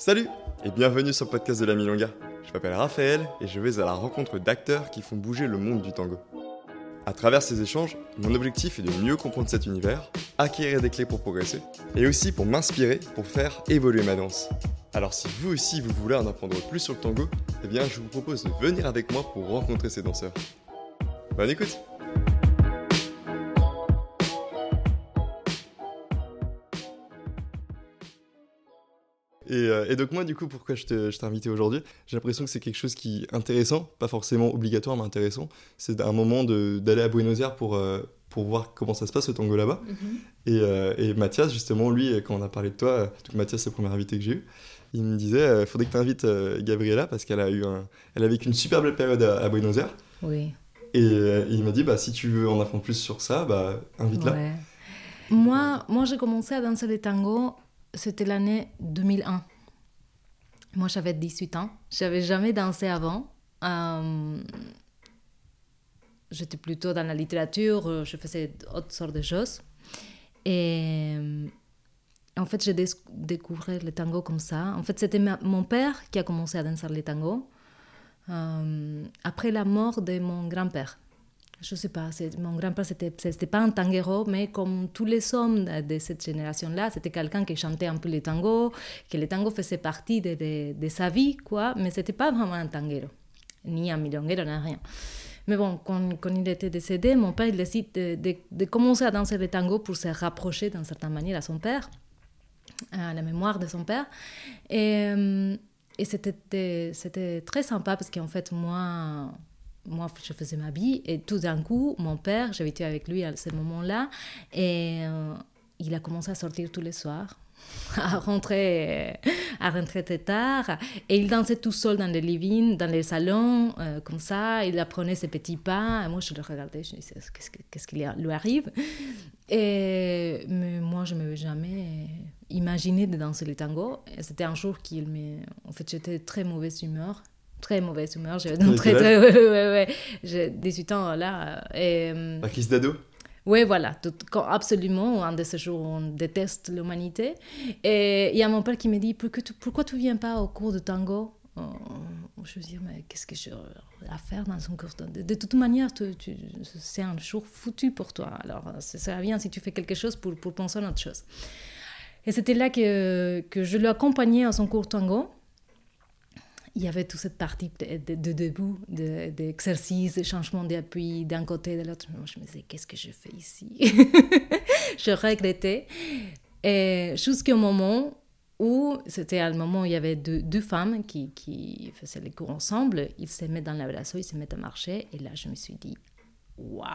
Salut et bienvenue sur le podcast de la Milonga. Je m'appelle Raphaël et je vais à la rencontre d'acteurs qui font bouger le monde du tango. À travers ces échanges, mon objectif est de mieux comprendre cet univers, acquérir des clés pour progresser et aussi pour m'inspirer pour faire évoluer ma danse. Alors si vous aussi vous voulez en apprendre plus sur le tango, eh bien je vous propose de venir avec moi pour rencontrer ces danseurs. Bonne écoute Euh, et, donc moi, du coup, pourquoi je t'ai invité aujourd'hui J'ai l'impression que c'est quelque chose qui est intéressant, pas forcément obligatoire, mais intéressant. C'est un moment d'aller à Buenos Aires pour, euh, pour voir comment ça se passe, le tango là-bas. Mhm. et, euh, et, Mathias, justement, lui, quand on a parlé de toi, donc Mathias, c'est le premier invité que j'ai eu, il me disait, il faudrait que tu invites Gabriela parce qu'elle a eu un, elle a vécu une super belle période à, Buenos Aires. Oui. Et, il m'a dit, bah, si tu veux en apprendre plus sur ça, bah, invite-la. Moi, moi j'ai commencé à danser le tango c'était l'année 2001. Moi, j'avais 18 ans. J'avais jamais dansé avant. Euh, j'étais plutôt dans la littérature, je faisais autres sortes de choses. Et en fait, j'ai découvert le tango comme ça. En fait, c'était mon père qui a commencé à danser le tango euh, après la mort de mon grand-père je sais pas, mon grand-père, c'était, c'était pas un tanguero, mais comme tous les hommes de cette génération-là, c'était quelqu'un qui chantait un peu le tango, que le tango faisait partie de, de, sa vie, quoi, mais c'était pas vraiment un tanguero, ni un milonguero, ni rien. Mais bon, quand, quand, il était décédé, mon père, il décide de, de, commencer à danser le tango pour se rapprocher d'une certaine manière à son père, à la mémoire de son père. Et, euh, et c'était très sympa parce qu'en fait, moi, moi, je faisais ma vie et tout d'un coup, mon père, j'habitais avec lui à ce moment-là, et euh, il a commencé à sortir tous les soirs, à rentrer, à rentrer très tard, et il dansait tout seul dans les living, dans les salons, euh, comme ça, il apprenait ses petits pas, et moi je le regardais, je me disais, qu'est-ce qui lui arrive? Et, Mais moi, je ne m'avais jamais imaginé de danser le tango, c'était un jour qu'il me... En fait, j'étais très mauvaise humeur, très mauvaise humeur. J'avais très, très, ouais, ouais, ouais. J'ai 18 ans là. Et, euh, crise d'ado oui, voilà, tout, absolument. Un de ces jours où on déteste l'humanité. Et il y a mon père qui me dit Pourquoi tu, pourquoi tu viens pas au cours de tango? Oh, Je veux dire, mais qu'est-ce que j'ai à faire dans un cours de, de, toute manière, tu, c'est un jour foutu pour toi. Alors, ça sert bien si tu fais quelque chose pour, pour penser à autre chose. Et c'était là que, que je l'accompagnais à son cours de tango il y avait toute cette partie de, de, debout, d'exercice, de, de changement d'appui d'un côté et de l'autre. Moi, je me disais, qu'est-ce que je fais ici? Je regrettais. Et jusqu'au moment où, c'était un moment où il y avait deux, deux femmes qui, qui, faisaient les cours ensemble, ils se mettent dans l'abrasso, ils se mettent à marcher. Et là, je me suis dit, waouh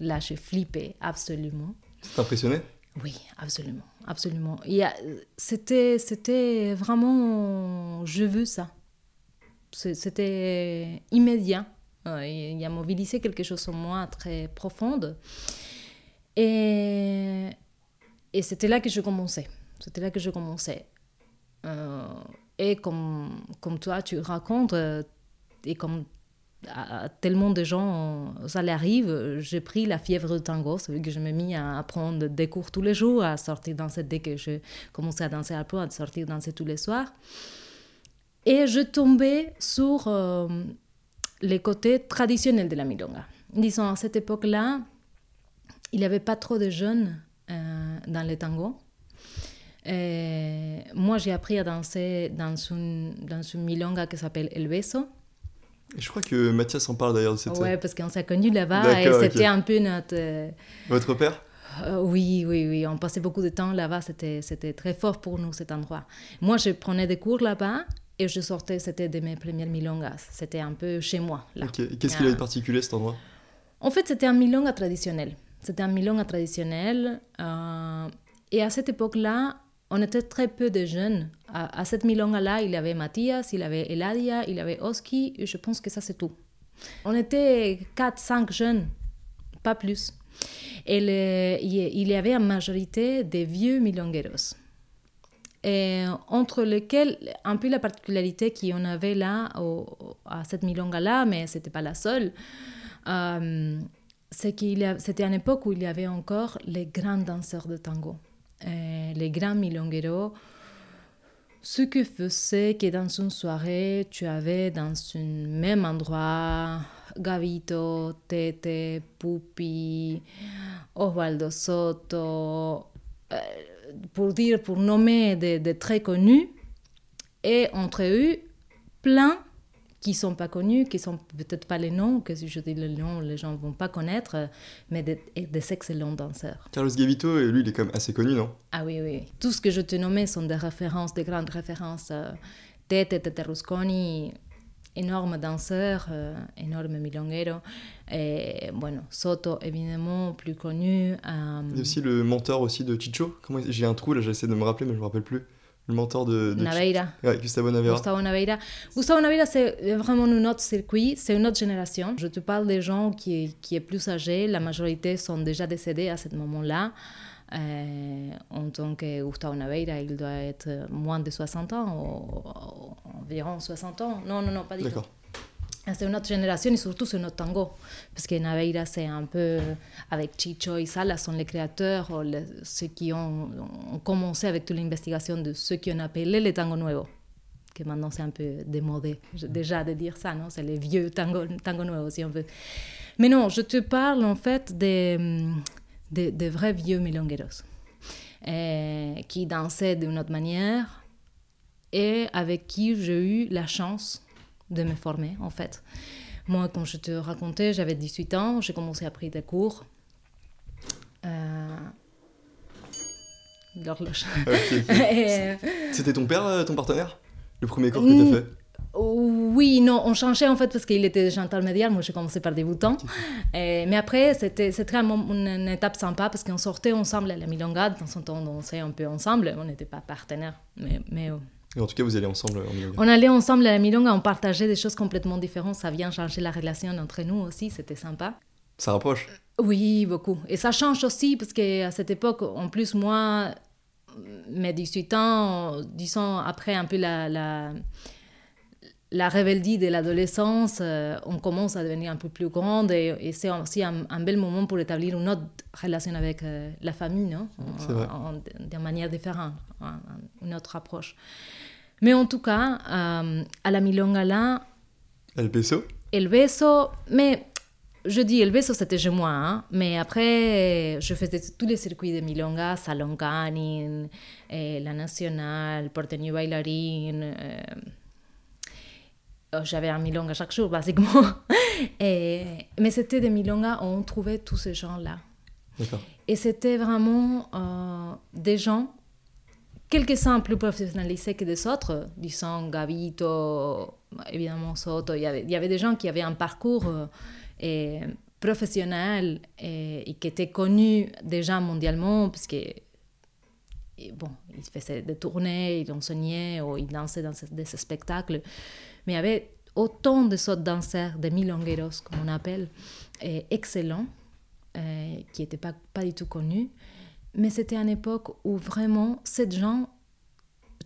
Là, je flippais absolument. Ça impressionné oui, absolument, absolument. C'était, c'était vraiment, je veux ça. C'était immédiat. Euh, il a mobilisé quelque chose en moi très profonde. Et, et c'était là que je commençais. C'était là que je commençais. Euh, et comme, comme toi, tu racontes, euh, et comme à tellement de gens, ça arrive, j'ai pris la fièvre de tango, c'est que je me mis à prendre des cours tous les jours, à sortir danser dès que je commençais à danser un peu, à sortir danser tous les soirs. Et je tombais sur euh, les côtés traditionnels de la milonga. Disons, à cette époque-là, il n'y avait pas trop de jeunes euh, dans le tango. Et moi, j'ai appris à danser dans une, dans une milonga qui s'appelle El Beso. je crois que Mathias en parle d'ailleurs de cette... Oui, parce qu'on s'est connus là-bas et c'était un peu notre... Euh, Votre père? Oui, oui, oui. On passait beaucoup de temps là-bas. C'était, c'était très fort pour nous, cet endroit. Moi, je prenais des cours là-bas et je sortais, c'était de mes premières milongas. C'était un peu chez moi. Là. Qu'est-ce qu'il a de particulier cet endroit? En fait, c'était un milonga traditionnel. C'était un milonga traditionnel. Euh, et à cette époque-là, on était très peu de jeunes. À, cette milonga-là, il y avait Mathias, il y avait Eladia, il y avait Oski, et je pense que ça, c'est tout. On était 4-5 jeunes, pas plus. Et il y avait en majorité des vieux milongueros et entre lesquels, un peu la particularité qu'on avait là, à cette milonga-là, mais ce n'était pas la seule, euh, c'est qu'il c'était une époque où il y avait encore les grands danseurs de tango, les grands milongueros. Ce que faisait que dans une soirée, tu avais dans un même endroit Gavito, Tete, Pupi, Osvaldo Soto, euh, pour dire, pour nommer des, des très connus, et entre eux, plein qui sont pas connus, qui sont peut-être pas les noms, que si je dis les noms, les gens vont pas connaître, mais des, des excellents danseurs. Carlos Gavito, lui, il est quand même assez connu, non? Ah oui, oui. Tout ce que je te nommais sont des références, des grandes références. Tete, Tete Rusconi, énorme danseur, euh, énorme milonguero. Et bueno, Soto, évidemment, plus connu. Euh, Il y a aussi le mentor aussi de Chicho. Comment J'ai un trou là, j'essaie de me rappeler, mais je me rappelle plus. Le mentor de, de Naveira. Ouais, Gustavo Naveira. Gustavo Naveira. Gustavo Naveira, c'est vraiment un autre circuit, c'est une autre génération. Je te parle des gens qui, qui est plus âgés, la majorité sont déjà décédés à ce moment-là. Euh, en tant que Gustavo Naveira, il doit être moins de 60 ans, ou, environ 60 ans. Non, non, non, pas du tout. D'accord. C'est une autre génération et surtout c'est notre tango. Parce que Naveira, c'est un peu, avec Chicho et Sala, sont les créateurs, ou les- ceux qui ont, ont commencé avec toute l'investigation de ceux qui ont appelé les tango nuevos. Que maintenant c'est un peu démodé déjà de dire ça, non? C'est les vieux tango, tango nuevos, si on veut. Mais non, je te parle en fait des, des, des vrais vieux milongueros euh, qui dansaient d'une autre manière et avec qui j'ai eu la chance de me former en fait. Moi, comme je te racontais, j'avais 18 ans, j'ai commencé à prendre des cours. Euh... L'horloge. Et, C'était ton père, euh, ton partenaire? Le premier cours que Mm. t'as fait? Oui, non, on changeait en fait parce qu'il était déjà intermédiaire. Moi, j'ai commencé par débutant. Et- mais après, c'était c'était un une, étape sympa parce qu'on sortait ensemble à la Milonga. Temps en temps, on dansait un peu ensemble. On n'était pas partenaires, mais, mais euh, Et en tout cas, vous allez ensemble en Milonga. on allait ensemble à la Milonga. On partageait des choses complètement différentes. Ça vient changer la relation entre nous aussi. C'était sympa. Ça rapproche. Oui, beaucoup. Et ça change aussi parce qu'à cette époque, en plus, moi, mes 18 ans, disons, après un peu la, la, la réveldie de l'adolescence, euh, on commence à devenir un peu plus grande et, et c'est aussi un, un bel moment pour établir une autre relation avec euh, la famille, non? D'une manière différente, en- en- une autre approche. Mais en tout cas, euh, à la Milonga là, El Peso El beso, mais je dis el beso, c'était chez moi, hein, mais après, je faisais tous les circuits de Milonga, Salon Canin, eh, La Nacional, Porteño Bailarín. Euh, J'avais un Milonga chaque jour, basiquement. Et- mais c'était des Milongas où on trouvait tous ces gens-là. Et c'était vraiment euh, des gens, quelques-uns plus professionnalisés que des autres, disons Gavito, évidemment Soto. Il y avait, il y avait des gens qui avaient un parcours euh, et professionnel et, et qui étaient connus déjà mondialement, parce que et bon, ils faisaient des tournées, ils enseignaient ou ils dansaient dans des spectacles. Mais il y avait autant de sortes danseurs, des milongueros, comme on appelle, et excellents, euh, qui n'étaient pas, pas du tout connus. Mais c'était une époque où vraiment, ces gens,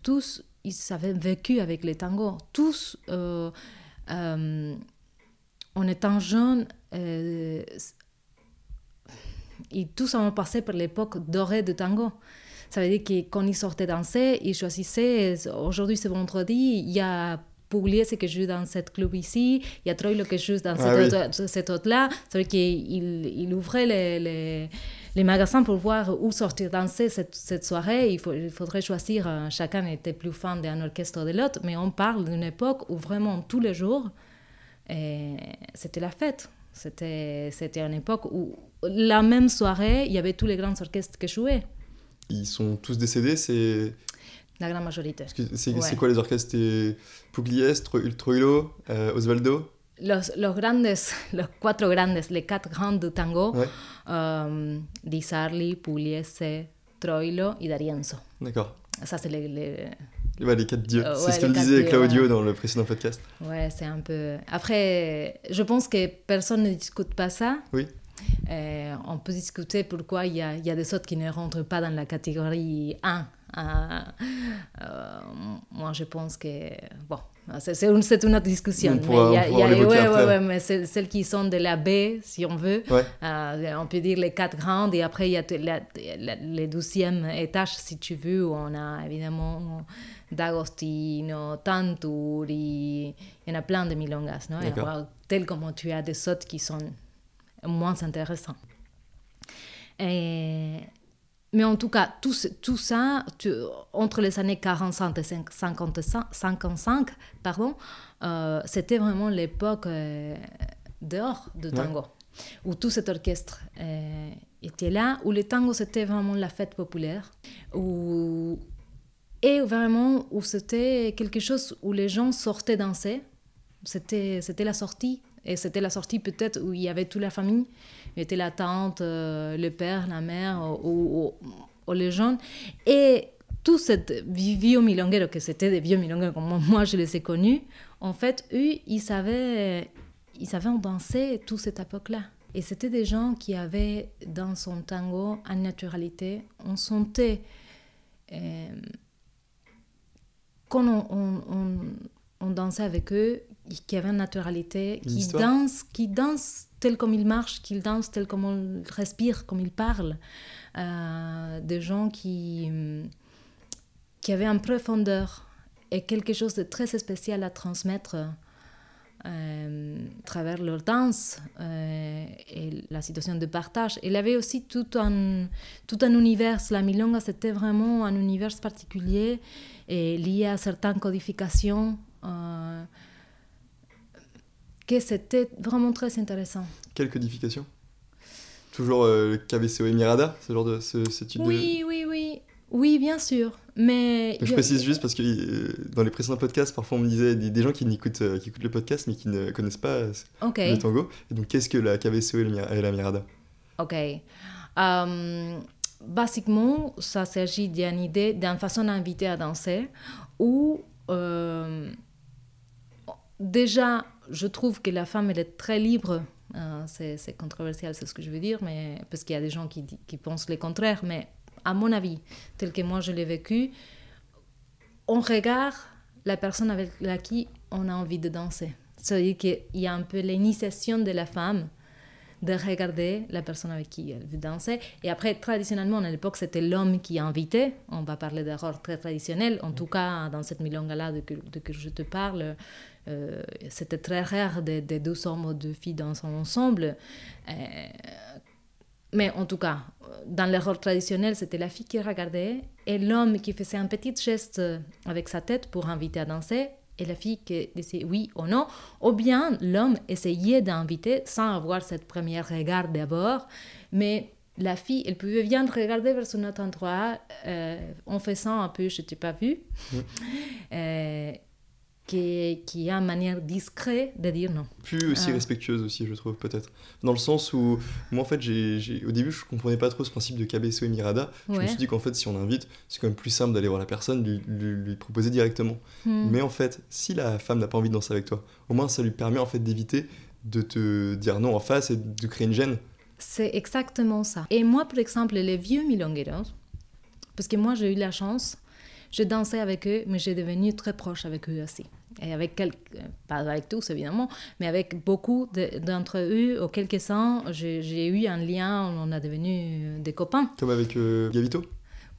tous, ils avaient vécu avec les tangos. Tous, euh, euh, en étant jeunes, euh, et tous ont passé par l'époque dorée du tango. Ça veut dire que quand ils sortaient danser, ils choisissaient, aujourd'hui c'est vendredi, il y a Pugliese qui joue dans cette club ici, il y a Troilo qui joue dans Ah cet, autre, cet autre-là. Veut dire qu'il il ouvrait les, les, les magasins pour voir où sortir danser cette, cette soirée. Il, faut, il faudrait choisir, euh, chacun était plus fan d'un orchestre ou de l'autre, mais on parle d'une époque où vraiment tous les jours, et c'était la fête. C'était, c'était une époque où la même soirée, il y avait tous les grands orchestres qui jouaient, Ils sont tous décédés, c'est. La grande majorité. C'est Ouais. quoi les orchestres? Tro- Troilo, euh, Osvaldo? Los, los grandes, los cuatro grandes, les quatre grands du tango, Ouais. euh, Di Sarli, Pugliese, Troilo et D'Arienzo. D'accord. Ça, c'est les, les- Ouais, les quatre dieux. Euh, c'est ce que disait Claudio dans le précédent podcast. Ouais, c'est un peu... Après, je pense que personne ne discute pas ça. Oui. Euh, on peut discuter pourquoi il y a, il y a des autres qui ne rentrent pas dans la catégorie 1. Euh, euh, moi, je pense que... Bon, c'est une, autre discussion. Mais celles qui sont de la B, si on veut, Ouais. euh, on peut dire les quatre grandes, et après il y a t- la- la- les douzièmes étages, si tu veux, où on a évidemment D'Agostino, Tanturi, il y en a plein de milongas, non? Tel comme tu as des sautes qui sont moins intéressants. Et, mais en tout cas, tout, tout ça, entre les années 45 et 55, 55 pardon, euh, c'était vraiment l'époque euh, dehors de tango, où tout cet orchestre euh, était là, où le tango c'était vraiment la fête populaire, où, et vraiment où c'était quelque chose où les gens sortaient danser, c'était, c'était la sortie, et c'était la sortie peut-être où il y avait toute la famille, il était la tante, le père, la mère, ou, les jeunes, et tout cette vieux milonguero, que c'était des vieux milongueros comme moi je les ai connus, en fait, eux, ils savaient, ils savaient danser toute cette époque-là. Et c'était des gens qui avaient dans son tango une naturalité. On sentait euh, quand on, dansait avec eux qu'il y avait une naturalité, qui dansent, qui dansent tel comme ils marchent, qu'ils dansent tel comme on respire, comme ils parlent. Euh, des gens qui, qui avaient une profondeur et quelque chose de très spécial à transmettre euh, à travers leur danse euh, et la situation de partage. Il avait aussi tout un, tout un univers. La milonga, c'était vraiment un univers particulier et lié à certaines codifications. Euh, que c'était vraiment très intéressant. Quelle codification Toujours le KBCO et Mirada, ce genre de ce, ce oui, Oui, oui, oui, bien sûr. Mais je précise juste parce que euh, dans les précédents podcasts, parfois on me disait des, gens qui, écoutent, euh, qui écoutent le podcast mais qui ne connaissent pas euh, le tango. Et donc, qu'est-ce que la KVCO et la Mirada? Ok. Um, basiquement, ça s'agit d'une idée, d'une façon d'inviter à danser où déjà, je trouve que la femme, elle est très libre. c'est controversial, c'est ce que je veux dire, mais parce qu'il y a des gens qui, qui pensent le contraire, mais à mon avis, tel que moi je l'ai vécu, on regarde la personne avec laquelle on a envie de danser. C'est-à-dire qu'il y a un peu l'initiation de la femme de regarder la personne avec qui elle veut danser. Et après, traditionnellement, à l'époque, c'était l'homme qui invitait. On va parler d'erreurs très traditionnelles. En tout cas, dans cette milonga-là de, que je te parle, euh, c'était très rare de, deux hommes ou deux filles danser ensemble. Euh, mais en tout cas, dans l'erreur traditionnelle, c'était la fille qui regardait et l'homme qui faisait un petit geste avec sa tête pour inviter à danser et la fille qui disait oui ou non, ou bien l'homme essayait d'inviter sans avoir cette première regard d'abord, mais la fille, elle pouvait bien regarder vers son autre endroit euh, en faisant un peu je t'ai pas vu. Euh, qui, qui a une manière discrète de dire non. Plus aussi ah. respectueuse aussi, je trouve, peut-être. Dans le sens où, moi, en fait, j'ai, au début, je comprenais pas trop ce principe de KBSO et Mirada. Je me suis dit qu'en fait, si on invite, c'est quand même plus simple d'aller voir la personne, lui, lui, proposer directement. Hmm. Mais en fait, si la femme n'a pas envie de danser avec toi, au moins, ça lui permet, en fait, d'éviter de te dire non en face et de créer une gêne. C'est exactement ça. Et moi, par exemple, les vieux milongueros, parce que moi, j'ai eu la chance je dansais avec eux, mais j'ai devenu très proche avec eux aussi. Et avec quelques, pas avec tous évidemment, mais avec beaucoup d'entre eux, ou quelques-uns, j'ai eu un lien, on a devenu des copains. Comme avec euh, Gavito?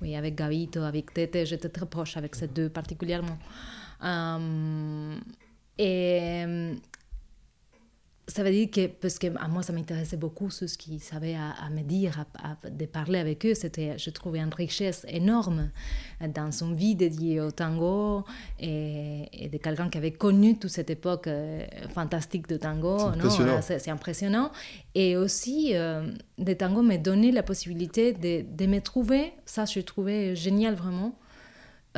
Oui, avec Gavito, avec Tete, j'étais très proche avec ces deux particulièrement. Euh, et ça veut dire que, parce que à moi, ça m'intéressait beaucoup ce qu'ils savaient à, me dire, de parler avec eux. C'était, je trouvais une richesse énorme dans son vie dédiée au tango et, de quelqu'un qui avait connu toute cette époque euh, fantastique de tango. C'est impressionnant. C'est, impressionnant. Et aussi, euh, des tangos me donnaient la possibilité de, de, me trouver, ça je trouvais génial vraiment,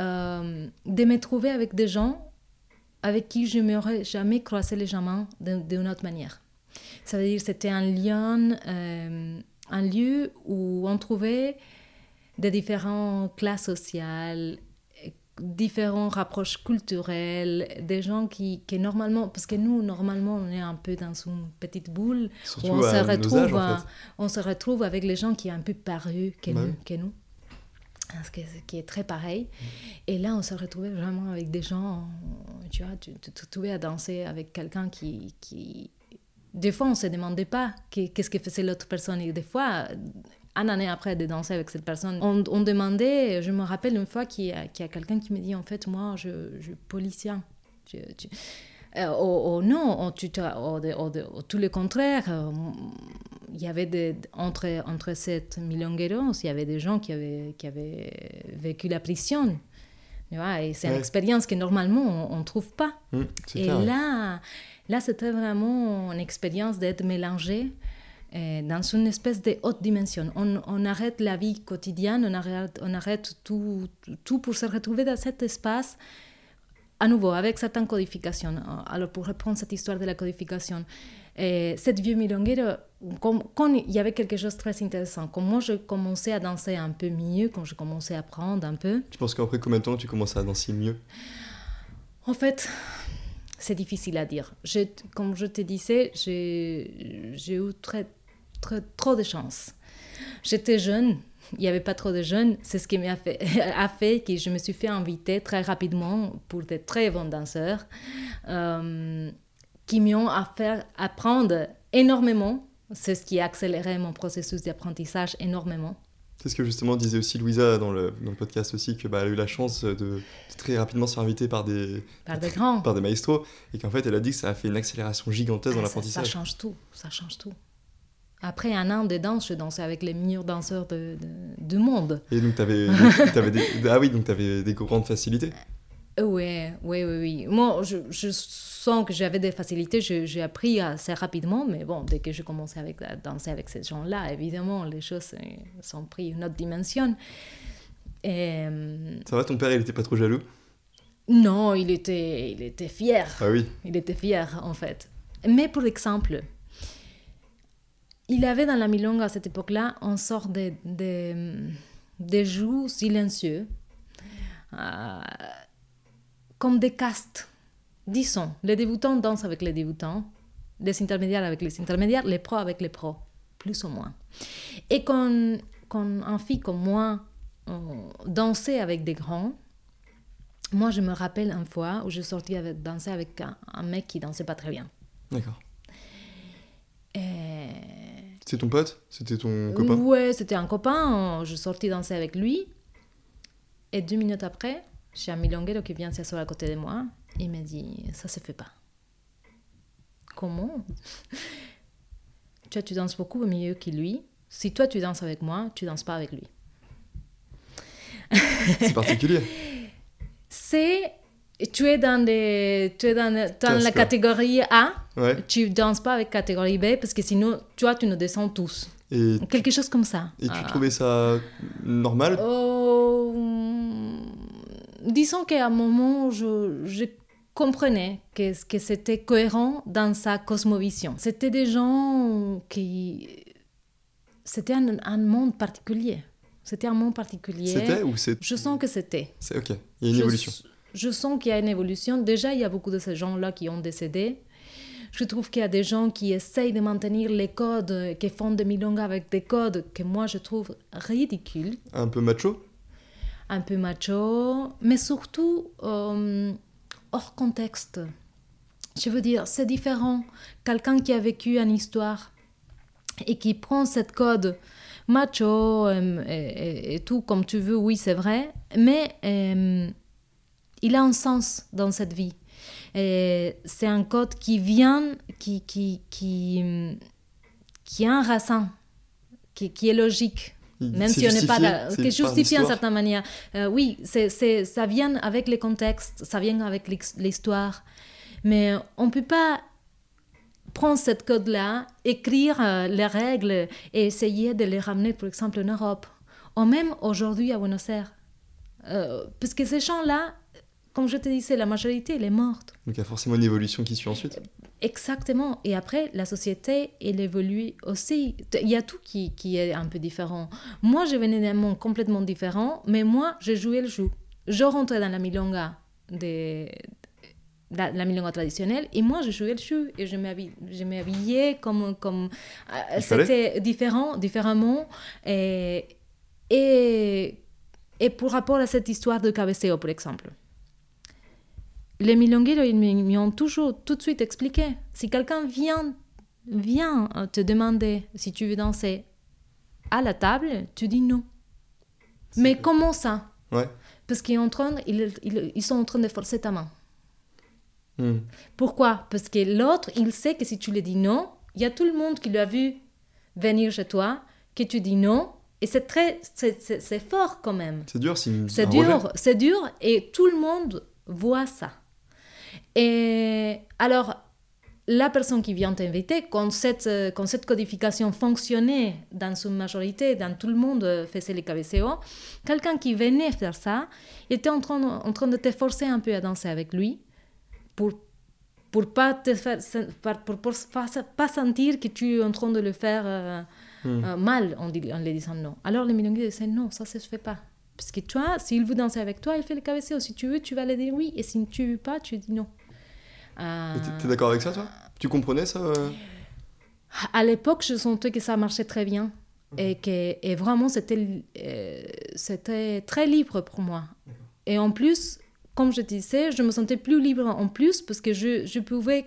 euh, de me trouver avec des gens avec qui je n'aurais jamais croisé les jambes d'une autre manière. Ça veut dire que c'était un lieu, euh, un lieu où on trouvait des différentes classes sociales, différentes rapproches culturelles, des gens qui, qui, normalement, parce que nous, normalement, on est un peu dans une petite boule, où on se, retrouve, on se retrouve avec les gens qui sont un peu parus que, nous, que nous ce qui est très pareil. Et là, on se retrouvait vraiment avec des gens, tu vois, tu, te trouvais à danser avec quelqu'un qui, qui... Des fois, on ne se demandait pas qu'est-ce que faisait l'autre personne. Et des fois, un année après de danser avec cette personne, on, demandait, je me rappelle une fois qu'il y a, a quelqu'un qui me dit, en fait, moi, je, suis policier. Non, tout le contraire. euh, il y avait des, entre, entre cette milongueros, il y avait des gens qui avaient, qui avaient vécu la prison. Vois, et c'est une expérience que normalement on ne trouve pas. C'est Et clair, ouais. là, là c'était vraiment une expérience d'être mélangé euh, dans une espèce de haute dimension. On, on arrête la vie quotidienne, on arrête, on arrête tout, tout pour se retrouver dans cet espace, à nouveau, avec certaines codifications. Alors, pour reprendre cette histoire de la codification, euh, cette vieux milonguero, comme- quand il y avait quelque chose de très intéressant, quand moi je commençais à danser un peu mieux, quand je commençais à apprendre un peu, Tu penses qu'après combien de temps tu commences à danser mieux? En fait, c'est difficile à dire. Je- comme je te disais, j'ai eu très, très, trop de chance. J'étais jeune, il n'y avait pas trop de jeunes. C'est ce qui m'a fait, a fait que je me suis fait inviter très rapidement pour des très bons danseurs euh, qui m'ont à faire apprendre énormément. C'est ce qui a accéléré mon processus d'apprentissage énormément. C'est ce que justement disait aussi Louisa dans le, dans le podcast aussi, que bah, elle a eu la chance de, de très rapidement se faire inviter par des, Par des grands. par des maestros, et qu'en fait elle a dit que ça a fait une accélération gigantesque dans Ah, ça, ça l'apprentissage. change tout, ça change tout. Après un an de danse, je dansais avec les meilleurs danseurs de, de- du monde. Et donc t'avais, t'avais des, ah oui, donc t'avais des grandes facilités. Oui, oui, oui, oui. Moi, je, je sens que j'avais des facilités, j'ai appris assez rapidement, mais bon, dès que je commençais avec, à danser avec ces gens-là, évidemment, les choses euh, sont pris une autre dimension. Et, euh, Ça va, ton père il était pas trop jaloux? Non, il était, il était fier. Ah oui, Il était fier, en fait. Mais pour exemple, il avait dans la milonga à cette époque-là une sorte de, de, de silencieux, euh, comme des castes. Disons, les débutants dansent avec les débutants, les intermédiaires avec les intermédiaires, les pros avec les pros, plus ou moins. Et quand, quand un fille comme moi euh, dansait avec des grands, moi, je me rappelle une fois où je sortis avec, danser avec un, un mec qui dansait pas très bien. d'accord. C'est ton pote? C'était ton copain? Ouais, c'était un copain. Je sortis danser avec lui. Et deux minutes après, j'ai un milonguero qui vient s'asseoir à côté de moi. Il me dit Ça se fait pas. Comment? Tu vois, tu danses beaucoup mieux que lui. Si toi tu danses avec moi, tu danses pas avec lui. C'est particulier. C'est. Tu es dans, des, tu es dans, dans la catégorie A. Ouais. Tu danses pas avec catégorie B parce que sinon, tu vois, tu nous descends tous. Et, Quelque chose comme ça. et tu Ah. trouvais ça normal? Oh, disons qu'à un moment, je, je comprenais que, que c'était cohérent dans sa cosmovision. C'était des gens qui... C'était un, un monde particulier. C'était un monde particulier. C'était ou c'est... Je sens que c'était. c'est- Ok, il y a une Je- évolution. Je sens qu'il y a une évolution. Déjà, il y a beaucoup de ces gens-là qui ont décédé. Je trouve qu'il y a des gens qui essayent de maintenir les codes, qui font des milongas avec des codes que moi je trouve ridicules, Un peu macho? Un peu macho, mais surtout euh, hors contexte. Je veux dire, c'est différent. Quelqu'un qui a vécu une histoire et qui prend cette code macho euh, et, et- et tout comme tu veux, oui, c'est vrai, mais euh, il a un sens dans cette vie. C'est un code qui vient, qui, qui, qui, qui a un racine, qui, qui est logique. Même si on n'est pas là- qui justifie en l'histoire. certaine manière. Euh, oui, c'est, ça vient avec les contextes, ça vient avec l'histoire. Mais on ne peut pas prendre cette code-là, écrire euh, les règles et essayer de les ramener, par exemple, en Europe. Ou même aujourd'hui à Buenos Aires. Euh, parce que ces gens-là, comme je te disais, la majorité, elle est morte. Donc il y a forcément une évolution qui suit ensuite. Exactement. Et après, la société, elle évolue aussi. Il y a tout qui, qui est un peu différent. Moi, je venais d'un monde complètement différent, mais moi, je jouais le jeu. Je rentrais dans la milonga, de, la, la milonga traditionnelle, et moi, je jouais le jeu. Et je m'habillais, comme... comme euh. C'était différent, différemment. Et, et, et pour rapport à cette histoire de cabeceo, par exemple. Les milongueros, ils m'y m'y ont toujours tout de suite expliqué. Si quelqu'un vient, vient euh, te demander si tu veux danser, à la table, tu dis non. Mais comment ça? Ouais. Parce qu'ils en train, ils, ils- ils sont en train de forcer ta main. Hmm. Pourquoi? Parce que l'autre, il sait que si tu lui dis non, il y a tout le monde qui l'a vu venir chez toi, que tu dis non, et c'est très, c'est- fort quand même. C'est dur, c'est dur, c'est dur, et tout le monde voit ça. Et alors, la personne qui vient t'inviter, quand cette, euh, quand cette codification fonctionnait dans une majorité, dans tout le monde euh, faisait les cabeceo, quelqu'un qui venait faire ça, était en train, en train de te forcer un peu à danser avec lui pour pour pas te faire pour, pour, pas, pas sentir que tu es en train de le faire euh, Hmm. euh, mal en, en lui disant non. Alors le milonguis disait non, ça ça se fait pas. Parce que toi, s'il veut danser avec toi, il fait le cabeceo. Si tu veux, tu vas lui dire oui. Et si tu veux pas, tu dis non. Euh, t'es- d'accord avec ça, toi? Tu comprenais ça euh? À l'époque, je sentais que ça marchait très bien. Et, que, et vraiment, c'était euh, c'était très libre pour moi. Et en plus, comme je disais, je me sentais plus libre en plus parce que je, je pouvais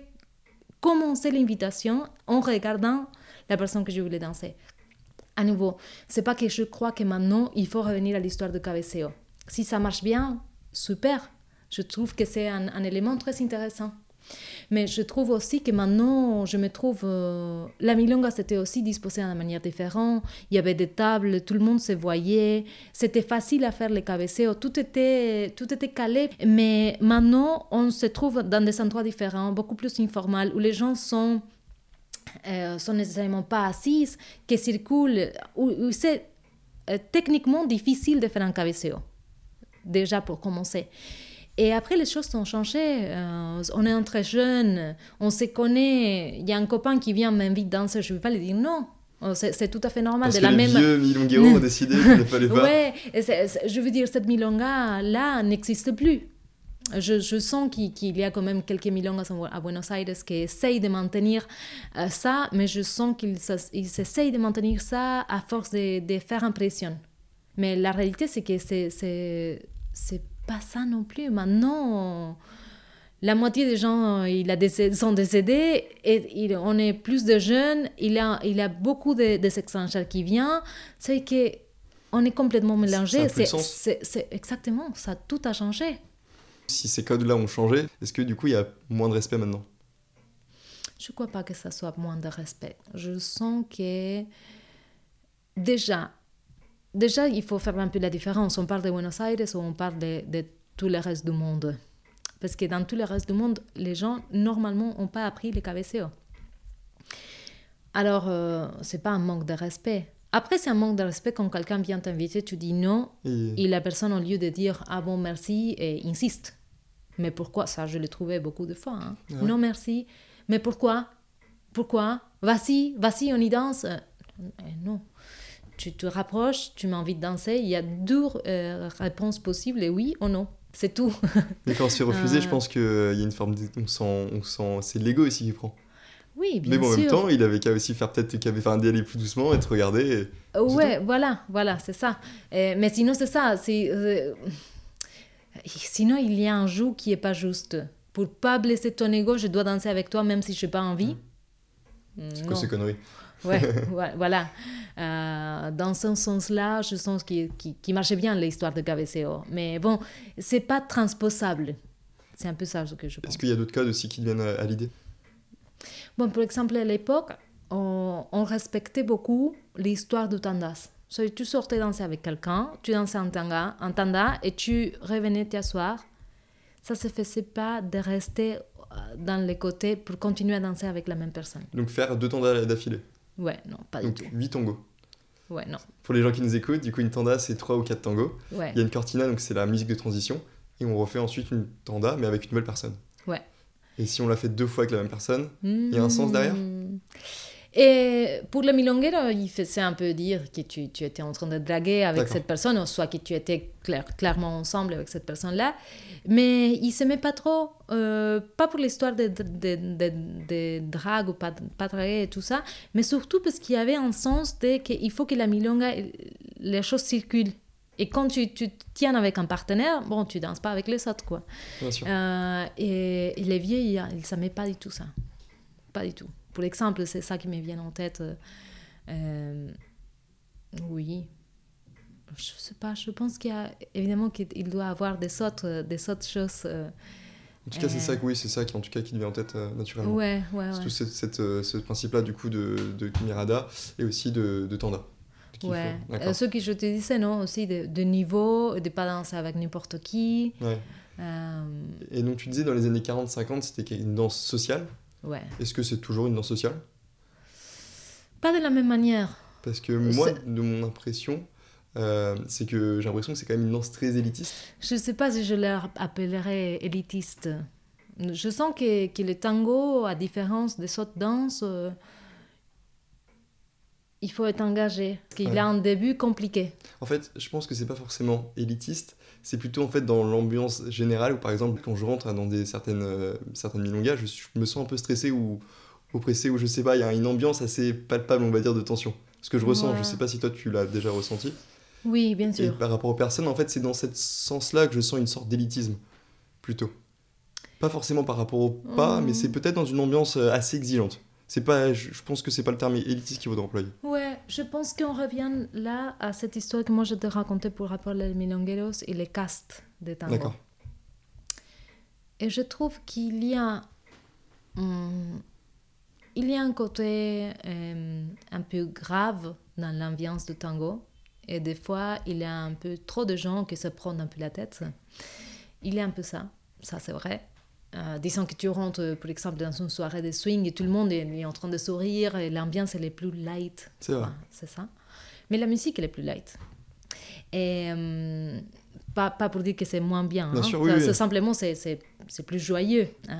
commencer l'invitation en regardant la personne que je voulais danser. À nouveau, c'est pas que je crois que maintenant, il faut revenir à l'histoire de cabeceo. Si ça marche bien, super. Je trouve que c'est un, un élément très intéressant. Mais je trouve aussi que maintenant, je me trouve... euh, la milonga, c'était aussi disposé de manière différente. Il y avait des tables, tout le monde se voyait. C'était facile à faire les cabeceos. Tout était, tout était calé. Mais maintenant, on se trouve dans des endroits différents, beaucoup plus informels, où les gens sont... Euh, sont nécessairement pas assises, qui circulent, où, où c'est euh, techniquement difficile de faire un cabeceo, déjà pour commencer. Et après, les choses ont changé. Euh, on est entre jeunes, on se connaît. Il y a un copain qui vient m'invite danser, je ne vais pas lui dire non. Oh, C'est tout à fait normal. Parce de que la les même... vieux milongueros ont décidé qu'il ne fallait pas. Ouais, c'est- c'est- je veux dire, cette milonga-là n'existe plus. Je, je sens qu'il y a quand même quelques milongas à Buenos Aires qui essayent de maintenir euh, ça, mais je sens qu'ils ils essayent de maintenir ça à force de, de faire impression. Mais la réalité, c'est que c'est pas ça non plus. Maintenant, la moitié des gens il a décédé- sont décédés et il- on est plus de jeunes. Il a, il a beaucoup de, de étrangers qui viennent. C'est que on est complètement mélangé. C'est- exactement, ça tout a changé. Si ces codes-là ont changé, est-ce que du coup il y a moins de respect maintenant? Je ne crois pas que ça soit moins de respect. Je sens que déjà, déjà, il faut faire un peu la différence. On parle de Buenos Aires ou on parle de, de tout le reste du monde. Parce que dans tout le reste du monde, les gens, normalement, n'ont pas appris les cabeceo. Alors, euh, c'est pas un manque de respect. Après, c'est un manque de respect quand quelqu'un vient t'inviter, tu dis non, Et- et la personne, au lieu de dire ah bon, merci, et insiste. Mais pourquoi? Ça, je l'ai trouvé beaucoup de fois. hein. Ouais. Non, merci. Mais pourquoi? Pourquoi? Vas-y, vas-y, on y danse. Euh, non. Tu te rapproches, tu m'invites danser. Il y a deux euh, réponses possibles, et oui ou non. C'est tout. Mais quand c'est refusé, Euh. je pense qu'il y a une forme. de- On sent, on sent... C'est l'ego ici qui prend. Oui, bien Mais bon, en sûr. même temps, il avait qu'à aussi faire peut-être fait un aller plus doucement et te regarder. et- Ouais, voilà, voilà, c'est ça. Euh, mais sinon, c'est ça. c'est, euh, sinon, il y a un jeu qui est pas juste. Pour pas blesser ton ego, je dois danser avec toi même si je n'ai pas envie. C'est Non. quoi ces conneries Ouais, voilà. Euh, dans ce sens-là, je sens qu'il qui, qui marchait bien l'histoire de Cabeceo. Mais bon, c'est pas transposable. C'est un peu ça ce que je pense. Est-ce qu'il y a d'autres codes aussi qui viennent à, à l'idée? Bon, par exemple, à l'époque, on, on respectait beaucoup l'histoire du tandas. So, tu sortais danser avec quelqu'un, tu dansais un tanga, un tanda et tu revenais t'asseoir. Ça se faisait pas de rester euh, dans les côtés pour continuer à danser avec la même personne. Donc faire deux tandas d'affilée. Ouais, non, pas du Donc tout. 8 tangos. Ouais, non. Pour les gens qui nous écoutent, du coup, une tanda, c'est 3 ou 4 tangos. Ouais, Il y a une cortina, donc c'est la musique de transition. Et on refait ensuite une tanda, mais avec une nouvelle personne. ouais. Et si on l'a fait deux fois avec la même personne, Il y a un sens derrière? Hmm. Et pour le milonguero, il faisait un peu dire que tu, tu étais en train de draguer avec cette personne, soit que tu étais clair- clairement ensemble avec cette personne-là. Mais il ne s'aimait pas trop, euh, pas pour l'histoire de, de, de, de- drague ou pas, pas draguer et tout ça, mais surtout parce qu'il y avait un sens de qu'il faut que la milonga, les choses circulent. Et quand tu, tu tiens avec un partenaire, bon, tu danses pas avec les autres, quoi. bien sûr. Euh, et, et les vieux, ils ne savaient pas du tout ça. Pas du tout. Pour exemple, c'est ça qui me vient en tête. euh, euh, Oui. Je sais pas, je pense qu'il y a évidemment qu'il doit avoir des autres, des autres choses. euh, En tout cas, c'est ça, oui, c'est ça qui, en tout cas, qui devient en tête euh, naturellement. ouais, ouais, Surtout ouais. cette- cette, euh, ce principe-là, du coup, de, de Kimirada et aussi de, de Tanda. Ouais. ce que je te disais, non, aussi de, de niveau, de pas danser avec n'importe qui. Ouais. Et donc, tu disais, dans les années 40-50, c'était une danse sociale. Ouais. Est-ce que c'est toujours une danse sociale? Pas de la même manière. Parce que moi, de mon impression, euh, c'est que j'ai l'impression que c'est quand même une danse très élitiste. Je ne sais pas si je l'appellerais élitiste. Je sens que, que le tango, à différence des autres danses, euh, il faut être engagé. Qu'il Ouais. a un début compliqué. En fait, je pense que c'est pas forcément élitiste, c'est plutôt en fait dans l'ambiance générale où par exemple quand je rentre dans des certaines euh, certaines milongas, je, me sens un peu stressé ou oppressé ou je sais pas, il y a une ambiance assez palpable, on va dire de tension. Ce que je ressens, Ouais. je sais pas si toi tu l'as déjà ressenti. Oui, bien Et sûr. par rapport aux personnes, en fait, c'est dans ce sens-là que je sens une sorte d'élitisme plutôt. Pas forcément par rapport au pas, Mhm. mais c'est peut-être dans une ambiance euh, assez exigeante. C'est pas, je, je pense que c'est pas le terme élitiste qu'il faudrait employer. Ouais, je pense qu'on revient là à cette histoire que moi je te racontais pour rapport aux milongueros et les castes de tango. D'accord. Et je trouve qu'il y a, hum, il y a un côté euh, un peu grave dans l'ambiance du tango. Et des fois, il y a un peu trop de gens qui se prennent un peu la tête. Il y a un peu ça, ça c'est vrai. Euh, disons que tu rentres, euh, par exemple, dans une soirée de swing et tout le monde est, est en train de sourire et l'ambiance elle est plus light. C'est vrai. C'est ça. Mais la musique, elle est plus light. Et euh, pas, pas pour dire que c'est moins bien. Bien hein. sûr, oui, Enfin, oui. c'est simplement, c'est, c'est, c'est plus joyeux. Euh,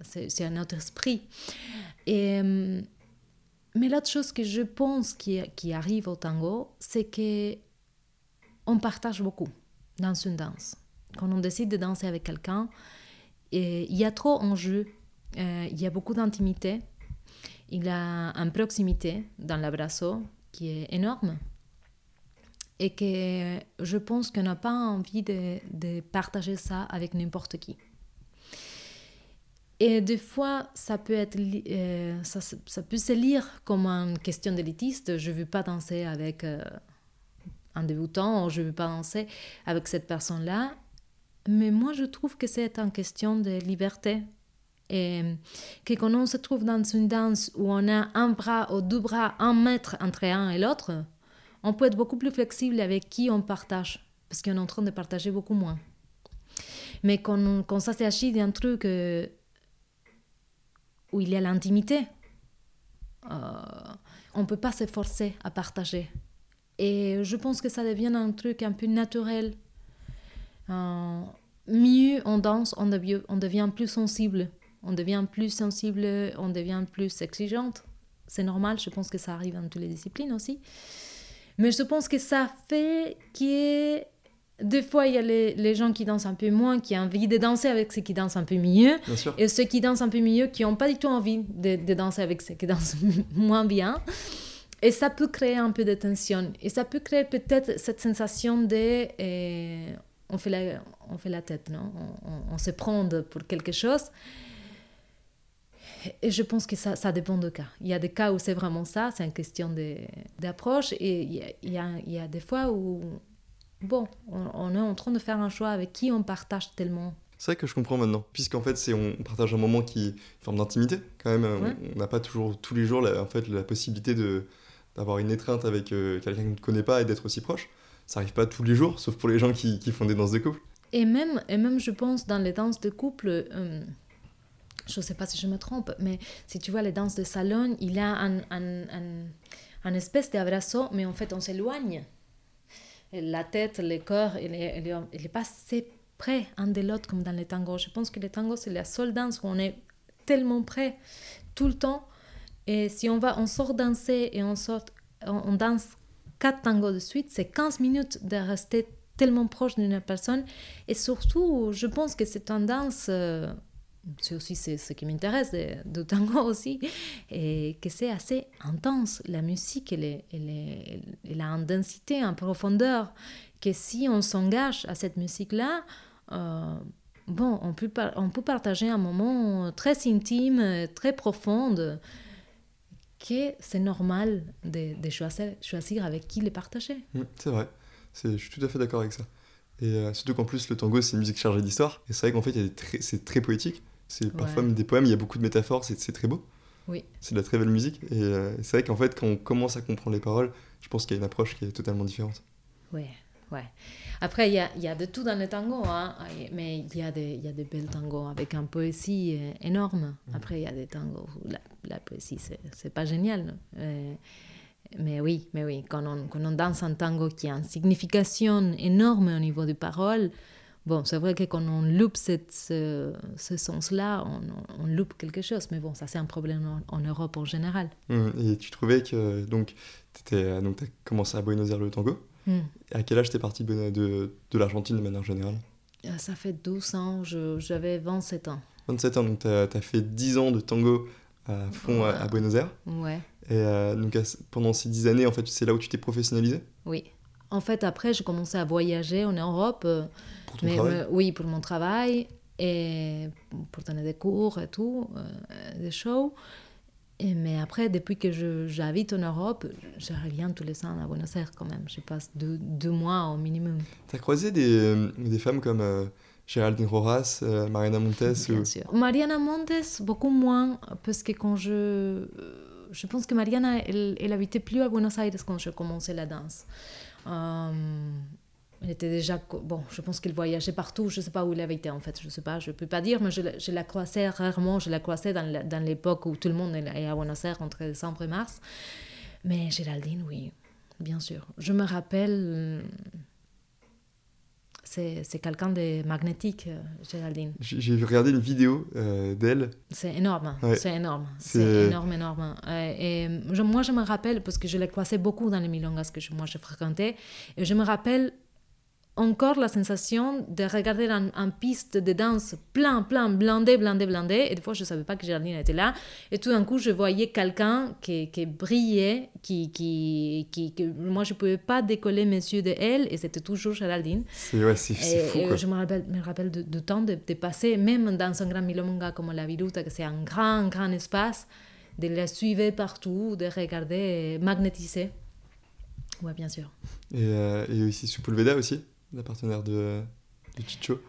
c'est, c'est un autre esprit. Et, mais l'autre chose que je pense qui, qui arrive au tango, c'est que on partage beaucoup dans une danse. Quand on décide de danser avec quelqu'un, il y a trop en jeu. Euh, il y a beaucoup d'intimité. Il y a une proximité dans l'abrasso qui est énorme. Et que je pense qu'on n'a pas envie de, partager ça avec n'importe qui. Et des fois, ça peut, être, euh, ça peut se lire comme une question d'élitiste. Je ne veux pas danser avec euh, un débutant ou je ne veux pas danser avec cette personne-là. Mais moi, je trouve que c'est une question de liberté. Et que quand on se trouve dans une danse où on a un bras ou deux bras, un mètre entre un et l'autre, on peut être beaucoup plus flexible avec qui on partage. Parce qu'on est en train de partager beaucoup moins. Mais quand, quand ça s'agit d'un truc euh, où il y a l'intimité, euh, on ne peut pas se forcer à partager. Et je pense que ça devient un truc un peu naturel. Euh, mieux on danse, on devient, on devient plus sensible. On devient plus sensible, on devient plus exigeante. C'est normal, je pense que ça arrive dans toutes les disciplines aussi. Mais je pense que ça fait que des fois, il y a les, les gens qui dansent un peu moins, qui ont envie de danser avec ceux qui dansent un peu mieux. Et ceux qui dansent un peu mieux, qui n'ont pas du tout envie de, de danser avec ceux qui dansent moins bien. Et ça peut créer un peu de tension. Et ça peut créer peut-être cette sensation de... euh, on, fait la, on fait la tête, non? On, on- on se prend pour quelque chose. Et je pense que ça, ça dépend de cas. Il y a des cas où c'est vraiment ça, c'est une question d'approche. Et il y, a, il, y a, il y a des fois où, bon, on, on est en train de faire un choix avec qui on partage tellement. C'est vrai que je comprends maintenant, puisqu'en fait, c'est on partage un moment qui est une forme d'intimité quand même. On- Ouais. On n'a pas toujours tous les jours la, en fait la possibilité de d'avoir une étreinte avec euh, quelqu'un qu'on ne connaît pas et d'être aussi proche. Ça arrive pas tous les jours, sauf pour les gens qui, qui font des danses de couple. Et même, et même, je pense, dans les danses de couple, euh, je ne sais pas si je me trompe, mais si tu vois les danses de salon, il y a un, un, un, un espèce d'abrasso, mais en fait, on s'éloigne. La tête, le corps, il n'est pas assez près un de l'autre comme dans les tangos. Je pense que le tango, c'est la seule danse où on est tellement près tout le temps. Et si on va, on sort danser et on, sort, on, on danse quatre tangos de suite, c'est 15 minutes de rester tellement proche d'une personne. Et surtout, je pense que c'est une danse, euh, c'est aussi ce qui m'intéresse de, tango aussi, et que c'est assez intense. La musique, elle, a une densité, une profondeur, que si on s'engage à cette musique-là, euh, bon, on peut partager un moment très intime, très profond, que c'est normal de, de choisir, choisir avec qui les partager. Mm, c'est vrai, je suis tout à fait d'accord avec ça. Et euh, surtout qu'en plus, le tango, c'est une musique chargée d'histoire. Et c'est vrai qu'en fait, c'est très poétique. C'est parfois même des poèmes, il y a beaucoup de métaphores, c'est très beau. Oui. C'est de la très belle musique. Et euh, c'est vrai qu'en fait, quand on commence à comprendre les paroles, je pense qu'il y a une approche qui est totalement différente. Ouais, ouais. Après, il y a, y a, de tout dans le tango, hein, mais il y, a a des belles tangos avec une poésie euh, énorme. Mm. Après, il y a des tangos où la, la poésie, c'est pas génial. Euh, mais oui, mais oui, quand on, quand on danse un tango qui a une signification énorme au niveau des paroles, Bon, c'est vrai que quand on loupe cette, ce, sens-là, on, on, loupe quelque chose. Mais bon, ça, c'est un problème en, Europe en général. Mmh, et tu trouvais que. Donc, tu as commencé à Buenos Aires le tango? Mmh. À quel âge t'es parti de, de, de l'Argentine de manière générale euh, Ça fait 12 ans, j'avais 27 ans. 27 ans, donc tu as, fait 10 ans de tango à fond à, Buenos Aires. Ouais. Et euh, donc, pendant ces 10 années, en fait, c'est là où tu t'es professionnalisé? Oui. En fait, après, j'ai commencé à voyager en Europe. Euh, pour ton travail Oui, pour mon travail et pour donner des cours et tout, euh, des shows. Et, mais après, depuis que j'habite en Europe, je reviens tous les ans à Buenos Aires quand même. Je passe deux, deux mois au minimum. Tu as croisé des, des, femmes comme euh, Géraldine Rojas, Mariana Montes Bien sûr. Mariana Montes, beaucoup moins, parce que quand je... Je pense que Mariana, elle, elle habitait plus à Buenos Aires quand je commençais la danse. Euh, elle était déjà. Bon, je pense qu'il voyageait partout. Je ne sais pas où il avait été en fait. Je ne sais pas. Je ne peux pas dire, mais je, je, la croisais rarement. Je la croisais dans l'époque où tout le monde est à Buenos Aires entre décembre et mars. Mais Géraldine, oui, bien sûr. Je me rappelle c'est quelqu'un de magnétique, Géraldine. J'ai regardé une vidéo euh, d'elle. C'est énorme, c'est énorme, c'est énorme, énorme. Et moi, je me rappelle, parce que je l'ai croisé beaucoup dans les milongas que je, moi je fréquentais, et je me rappelle encore la sensation de regarder un, piste de danse plein, plein, blindé, blindé, blindé. Et des fois, je ne savais pas que Géraldine était là. Et tout d'un coup, je voyais quelqu'un qui, qui, brillait, qui, qui, qui, moi, je ne pouvais pas décoller mes yeux de elle. Et c'était toujours Géraldine. C'est ouais, fou. Et je me rappelle, me rappelle de, temps de, passer, même dans un grand milonga comme la Viruta, que c'est un grand, grand espace, de la suivre partout, de regarder, magnétiser. Oui, bien sûr. Et, euh, et aussi Supulveda aussi la partenaire de, de Chicho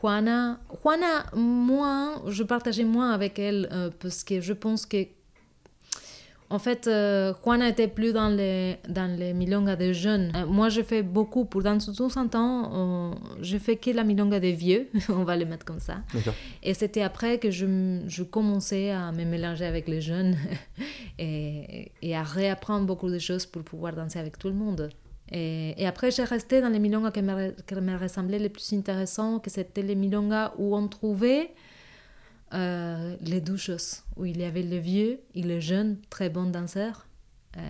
Juana, Juana, moi, je partageais moins avec elle euh, parce que je pense que, en fait, euh, Juana était plus dans les, dans les milongas des jeunes. Euh, moi, je fais beaucoup, pour dans tout un temps, je fais que la milonga des vieux, on va le mettre comme ça. Et c'était après que je, je, commençais à me mélanger avec les jeunes et, et à réapprendre beaucoup de choses pour pouvoir danser avec tout le monde. Et, après, j'ai resté dans les milongas qui me, qui me ressemblaient les plus intéressants, que c'était les milongas où on trouvait euh, les deux choses, où il y avait le vieux et le jeune, très bon danseur. Euh,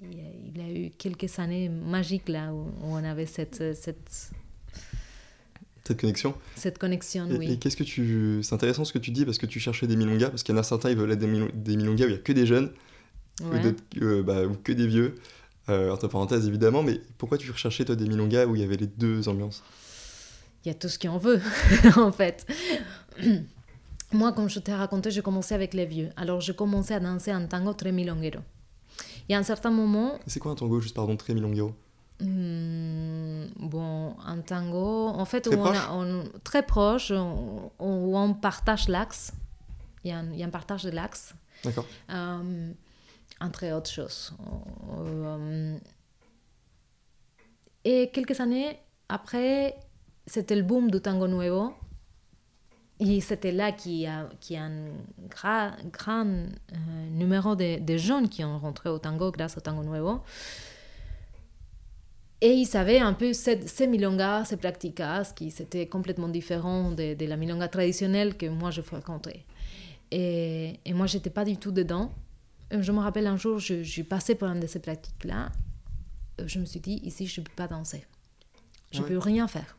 il, y a eu quelques années magiques là où, on avait cette, cette, cette connexion. Cette connexion, oui. Et qu'est-ce que tu, c'est intéressant ce que tu dis parce que tu cherchais des milongas parce qu'il y en a certains ils veulent être des, milongas où il y a que des jeunes ou, euh, bah, ou que des vieux euh, entre parenthèses évidemment, mais pourquoi tu recherchais toi des milongas où il y avait les deux ambiances? Il y a tout ce qu'on veut, en fait. Moi, comme je t'ai raconté, j'ai commencé avec les vieux. Alors, j'ai commencé à danser un tango très milonguero. Et à un certain moment... C'est quoi un tango, juste pardon, très milonguero? Hmm, Bon, un tango, en fait, très proche. On a, très proche, où on partage l'axe. Il, il, y a un partage de l'axe. D'accord. Euh, entre autres choses. Euh, et quelques années après, c'était le boom du tango nuevo. Et c'était là qu'il y, a, a un grand, grand euh, numéro de, jeunes qui ont rentré au tango grâce au tango nuevo. Et ils savaient un peu ces, ces milongas, ces practicas, qui étaient complètement différents de, de, la milonga traditionnelle que moi je fréquentais. Et, et moi, j'étais pas du tout dedans. Euh, je me rappelle un jour, je, passé pour une de ces pratiques-là. Euh, je me suis dit, ici, je ne peux pas danser. Je ne peux rien faire.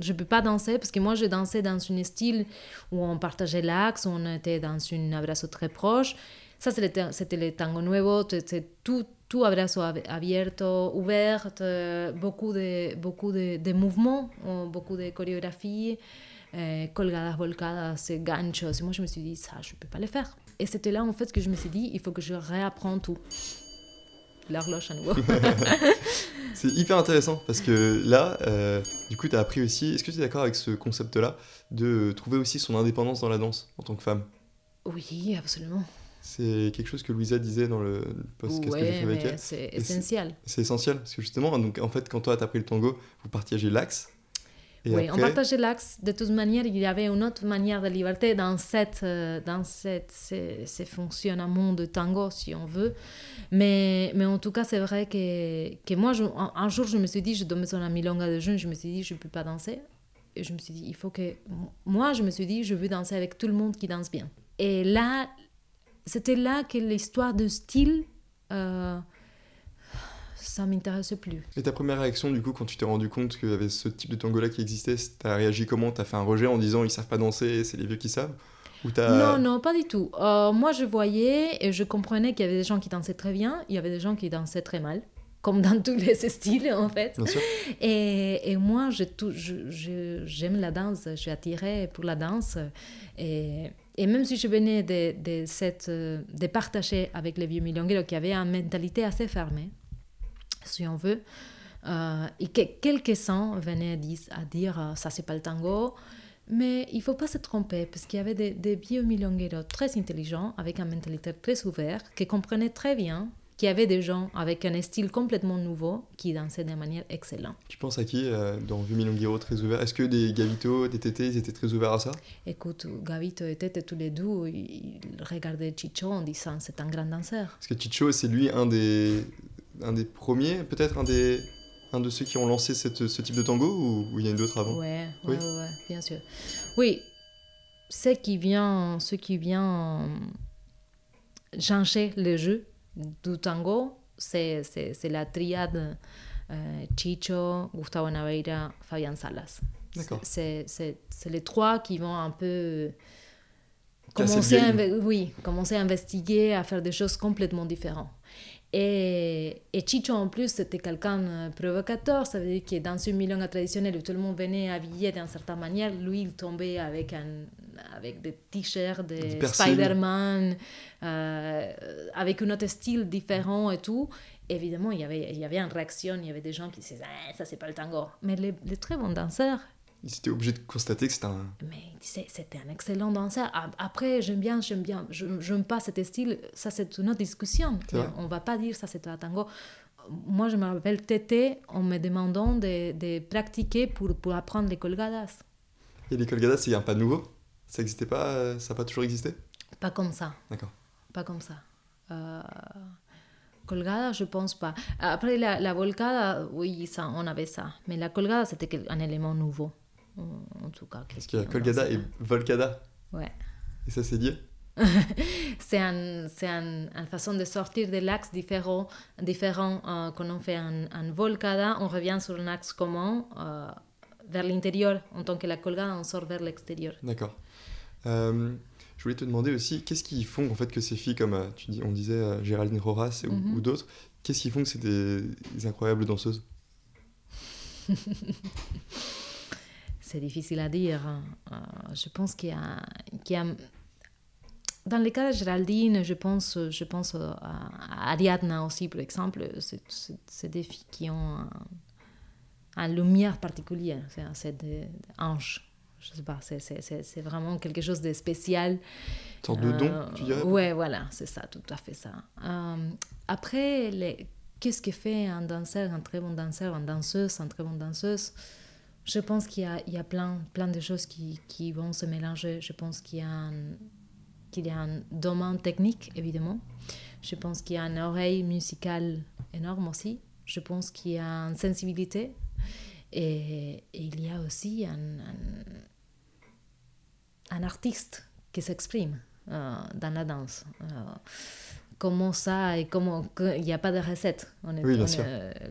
Je ne peux pas danser parce que moi, j'ai dansé dans un style où on partageait l'axe, on était dans une abrazo très proche. Ça, c'était le tango nuevo, c'était tout, tout abrazo abierto, ouvert, beaucoup de, beaucoup de, de mouvements, beaucoup de chorégraphies. euh, colgadas, volcadas, ganchos. Et moi, je me suis dit, ça, je ne peux pas le faire. Et c'était là, en fait, que je me suis dit, il faut que je réapprends tout. L'horloge à nouveau. c'est hyper intéressant parce que là, euh, du coup, tu as appris aussi. Est-ce que tu es d'accord avec ce concept-là de trouver aussi son indépendance dans la danse en tant que femme? Oui, absolument. C'est quelque chose que Louisa disait dans le post ouais, que j'ai fait avec elle. C'est essentiel. C'est essentiel parce que justement, donc, en fait, quand toi, tu as pris le tango, vous partagez l'axe oui, on partageait l'axe. De toute manière, il y avait une autre manière de liberté dans, cette, euh, dans cette, ces, ces fonctionnements de tango, si on veut. Mais, mais en tout cas, c'est vrai que, que moi, je, un, jour, je me suis dit, je dois mettre un milonga de jeune, je me suis dit, je ne peux pas danser. Et je me suis dit, il faut que... Moi, je me suis dit, je veux danser avec tout le monde qui danse bien. Et là, c'était là que l'histoire de style... Euh, ça m'intéresse plus. Et ta première réaction, du coup, quand tu t'es rendu compte qu'il y avait ce type de tango-là qui existait, t'as réagi comment? T'as fait un rejet en disant ils savent pas danser, c'est les vieux qui savent? Ou Non, non, pas du tout. Euh, moi, je voyais et je comprenais qu'il y avait des gens qui dansaient très bien, il y avait des gens qui dansaient très mal comme dans tous les styles en fait. Bien sûr. Et, et, moi, j'aime je, je, la danse, je suis attirée pour la danse. Et, et même si je venais de, de, cette, de partager avec les vieux milongueros qui avaient une mentalité assez fermée, si on veut. Euh, et que quelques-uns venaient à dire, euh, ça c'est pas le tango. Mais il faut pas se tromper, parce qu'il y avait des, des vieux milongueros très intelligents, avec une mentalité très ouverte, qui comprenaient très bien qu'il y avait des gens avec un style complètement nouveau qui dansaient de manière excellente. Tu penses à qui euh, dans Vieux Milonguero très ouvert? Est-ce que des Gavito, des Tété, ils étaient très ouverts à ça? Écoute, Gavito et Tété, tous les deux, ils regardaient Chicho en disant c'est un grand danseur. Parce que Chicho, c'est lui un des, un des premiers, peut-être un des un de ceux qui ont lancé cette, ce type de tango ou, il y en a d'autres avant? Ouais, oui. Ouais, bien sûr. Oui, ce qui vient, ce qui vient changer le jeu du tango, c'est la triade euh, Chicho, Gustavo Naveira, Fabian Salas. D'accord. C'est les trois qui vont un peu commencer à, oui, commencer à investiguer, à faire des choses complètement différentes. Et, et, Chicho, en plus, c'était quelqu'un de provocateur. Ça veut dire que dans une milonga traditionnelle où tout le monde venait habillé d'une certaine manière, lui, il tombait avec, un, avec des t-shirts de Spider-Man, euh, avec un autre style différent et tout. Évidemment, il y, avait, il y avait une réaction, il y avait des gens qui disaient ah, ça, c'est pas le tango. Mais les, les très bons danseurs, ils étaient obligés de constater que c'était un. Mais c'était un excellent danseur. Après, j'aime bien, j'aime bien. Je n'aime pas cet style. Ça, c'est une autre discussion. On va pas dire ça, c'est un tango. Moi, je me rappelle Tété en me demandant de, de pratiquer pour, pour apprendre les colgadas. Et les colgadas, c'est un pas nouveau? Ça n'existait pas euh, Ça n'a pas toujours existé? Pas comme ça. D'accord. Pas comme ça. Euh, colgada, je pense pas. Après, la, la volcada, oui, ça, on avait ça. Mais la colgada, c'était un élément nouveau en tout cas. Parce qu'il y a Colgada et Volcada. Ouais. Et ça, c'est dit c'est un, un, une façon de sortir de l'axe différent, différent euh, quand on fait un, un, volcada, on revient sur un axe commun euh, vers l'intérieur, en tant que la colgada, on sort vers l'extérieur. D'accord. Euh, je voulais te demander aussi, qu'est-ce qui font en fait que ces filles, comme tu dis, on disait Géraldine Roras ou, mhm. ou d'autres, qu'est-ce qui font que c'est des, des incroyables danseuses? c'est difficile à dire. Hein. Euh, je pense qu'il y, y, a... Dans le cas de Géraldine, je pense, je pense à Ariadna aussi, par exemple. C'est des filles qui ont une lumière particulière. C'est des anges. Je sais pas, c'est vraiment quelque chose de spécial. Sorte de don, euh, tu dirais Ouais, voilà, c'est ça, tout à fait ça. Euh, après, qu'est-ce que fait un danseur, un très bon danseur, une danseuse, un très bon danseuse? Je pense qu'il y a, il y a plein, plein de choses qui, qui vont se mélanger. Je pense qu'il y a un, qu'il y a un domaine technique, évidemment. Je pense qu'il y a une oreille musicale énorme aussi. Je pense qu'il y a une sensibilité. Et, il y a aussi un, un, artiste qui s'exprime euh, dans la danse. Euh, comment ça et comment il n'y a pas de recette. On est, oui, bien sûr.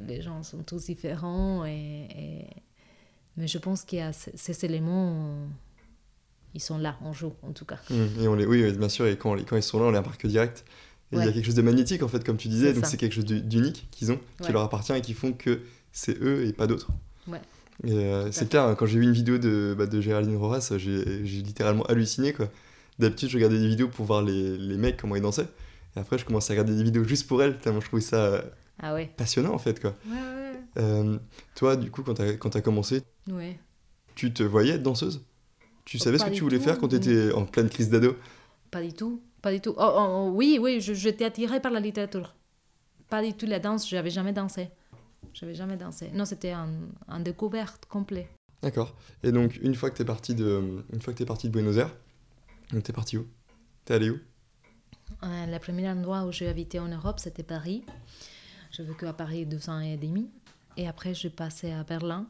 les gens sont tous différents et mais je pense qu'il y a ces éléments, ils sont là, on joue en tout cas. Mmh, et on les, oui, bien sûr, et quand, quand ils sont là, on les embarque direct. Et il y a quelque chose de magnétique en fait, comme tu disais, donc c'est quelque chose d'unique qu'ils ont, qui leur appartient et qui font que c'est eux et pas d'autres. Ouais. Euh, c'est clair, hein, quand j'ai vu une vidéo de, bah, de Géraldine Roras, j'ai littéralement halluciné. quoi. D'habitude, je regardais des vidéos pour voir les, les mecs, comment ils dansaient. Et après, je commençais à regarder des vidéos juste pour elles, tellement je trouvais ça euh, Ah ouais. passionnant en fait. quoi. Ouais, ouais. Euh, toi, du coup, quand t'as quand t'as commencé, Ouais. tu te voyais être danseuse? Tu savais ce que tu voulais tout. faire quand t'étais en pleine crise d'ado? Pas du tout. Pas du tout. Oh, oh, oh, oui, oui, je- j'étais attirée par la littérature. Pas du tout la danse, j'avais jamais dansé. J'avais jamais dansé. Non, c'était un, un découverte complet. D'accord. Et donc, une fois que t'es parti de, une fois que t'es parti de Buenos Aires, donc t'es parti où? T'es allé où? Euh, le premier endroit où j'ai habité en Europe, c'était Paris. J'ai vécu à Paris deux ans et demi. Et après, j'ai passé à Berlin,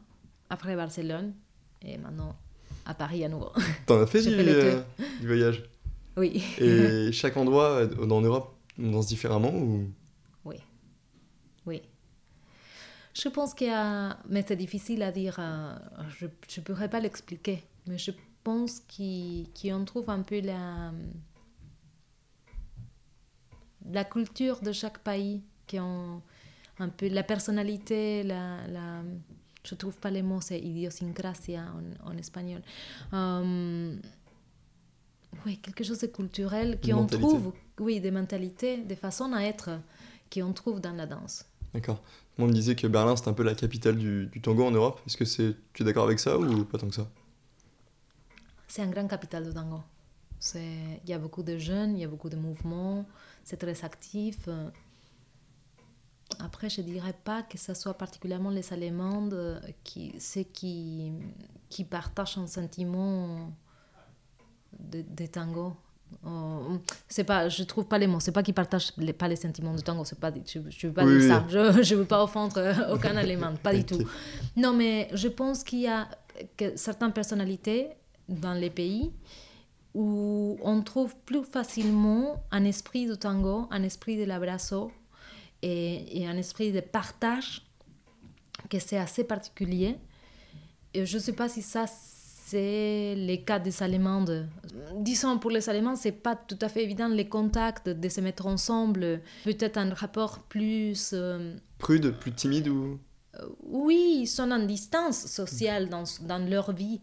après Barcelone, et maintenant à Paris à nouveau. T'en as fait, du, euh, du voyage oui. Et chaque endroit euh, en Europe, on danse différemment ou? Oui. Oui. Je pense qu'il y a... Mais c'est difficile à dire. euh, Je ne pourrais pas l'expliquer. Mais je pense qu'on trouve un peu la... La culture de chaque pays, qui ont un peu la personnalité, la... la... Je trouve pas les mots, c'est idiosincrasia en, en espagnol. Euh, oui, quelque chose de culturel qu'on trouve, oui, des mentalités, des façons à être qu'on trouve dans la danse. D'accord. Moi, on me disait que Berlin, c'était un peu la capitale du, du tango en Europe. Est-ce que c'est, tu es d'accord avec ça ou pas tant que ça? C'est un grand capital de tango. C'est- Il y a beaucoup de jeunes, il y a beaucoup de mouvements, c'est très actif. Après, je ne dirais pas que ce soit particulièrement les Allemandes euh, qui, ceux qui, qui partagent un sentiment de, de tango. Euh, c'est pas, je trouve pas les mots. C'est pas qu'ils partagent les, pas les sentiments de tango. C'est pas, je, je veux pas Oui, dire ça. Je, je veux pas offendre aucun Allemand, pas du tout. Non, mais je pense qu'il y a que certaines personnalités dans les pays où on trouve plus facilement un esprit de tango, un esprit de l'abrazo et, et un esprit de partage que c'est assez particulier. Et je ne sais pas si ça c'est le cas des Allemandes. Disons pour les Allemands, c'est pas tout à fait évident les contacts de se mettre ensemble, peut-être un rapport plus euh, Prude, plus timide ou? Euh, oui, ils sont en distance sociale dans, dans leur vie.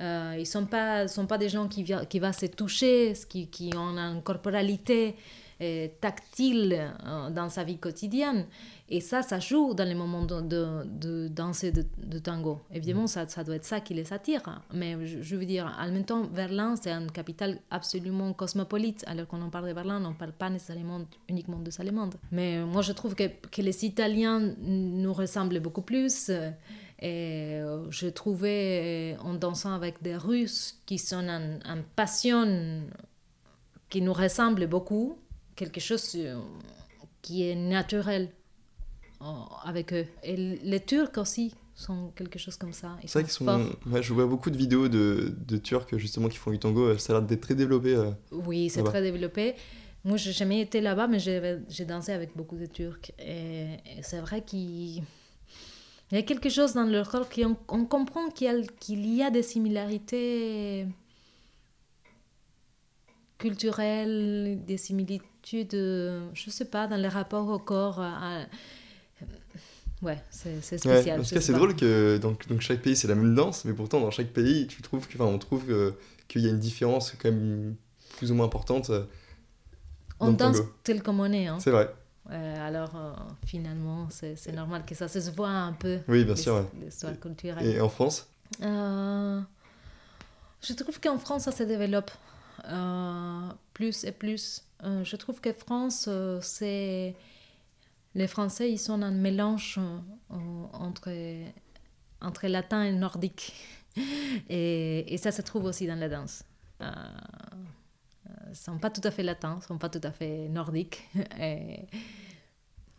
Euh, ils ne sont pas, sont pas des gens qui, qui vont se toucher, qui, qui ont une corporalité euh, tactile euh, dans sa vie quotidienne. Et ça, ça joue dans les moments de, de, de danser de, de tango. Évidemment, ça, ça doit être ça qui les attire. Mais je, veux dire, en même temps, Berlin, c'est une capitale absolument cosmopolite. Alors qu'on en parle de Berlin, on ne parle pas nécessairement uniquement des Allemandes. Mais euh, moi, je trouve que, que les Italiens nous ressemblent beaucoup plus. Et je trouvais, en dansant avec des Russes qui sont en, en passion, qui nous ressemble beaucoup, quelque chose euh, qui est naturel avec eux. Et les Turcs aussi sont quelque chose comme ça. C'est vrai sont qu'ils sont. Ouais, je vois beaucoup de vidéos de, de Turcs justement qui font du tango. Ça a l'air d'être très développé. euh. Oui, c'est très développé. Moi, j'ai jamais été là-bas, mais j'ai dansé avec beaucoup de Turcs. Et, et c'est vrai qu'il il y a quelque chose dans leur corps qui on, on comprend qu'il y, y a des similarités culturelles, des similitudes, euh, je sais pas, dans les rapports au corps. à- à- Ouais, c'est Ouais, spécial. en tout cas, c'est drôle que donc, donc chaque pays c'est la même danse, mais pourtant dans chaque pays, tu trouves que, enfin, on trouve qu'il y a une différence quand même plus ou moins importante. euh, On danse tel qu'on est. Hein. C'est vrai. Euh, alors, euh, finalement, c'est c'est normal que ça se voit un peu. Oui, bien sûr. ouais. L'histoire culturelle. Et en France? Euh, je trouve qu'en France, ça se développe euh, plus et plus. Euh, je trouve que France, euh, c'est. Les Français, ils sont un mélange euh, entre, entre latin et nordique. Et, ça se trouve aussi dans la danse. Euh, ils ne sont pas tout à fait latins, ils ne sont pas tout à fait nordiques. Et,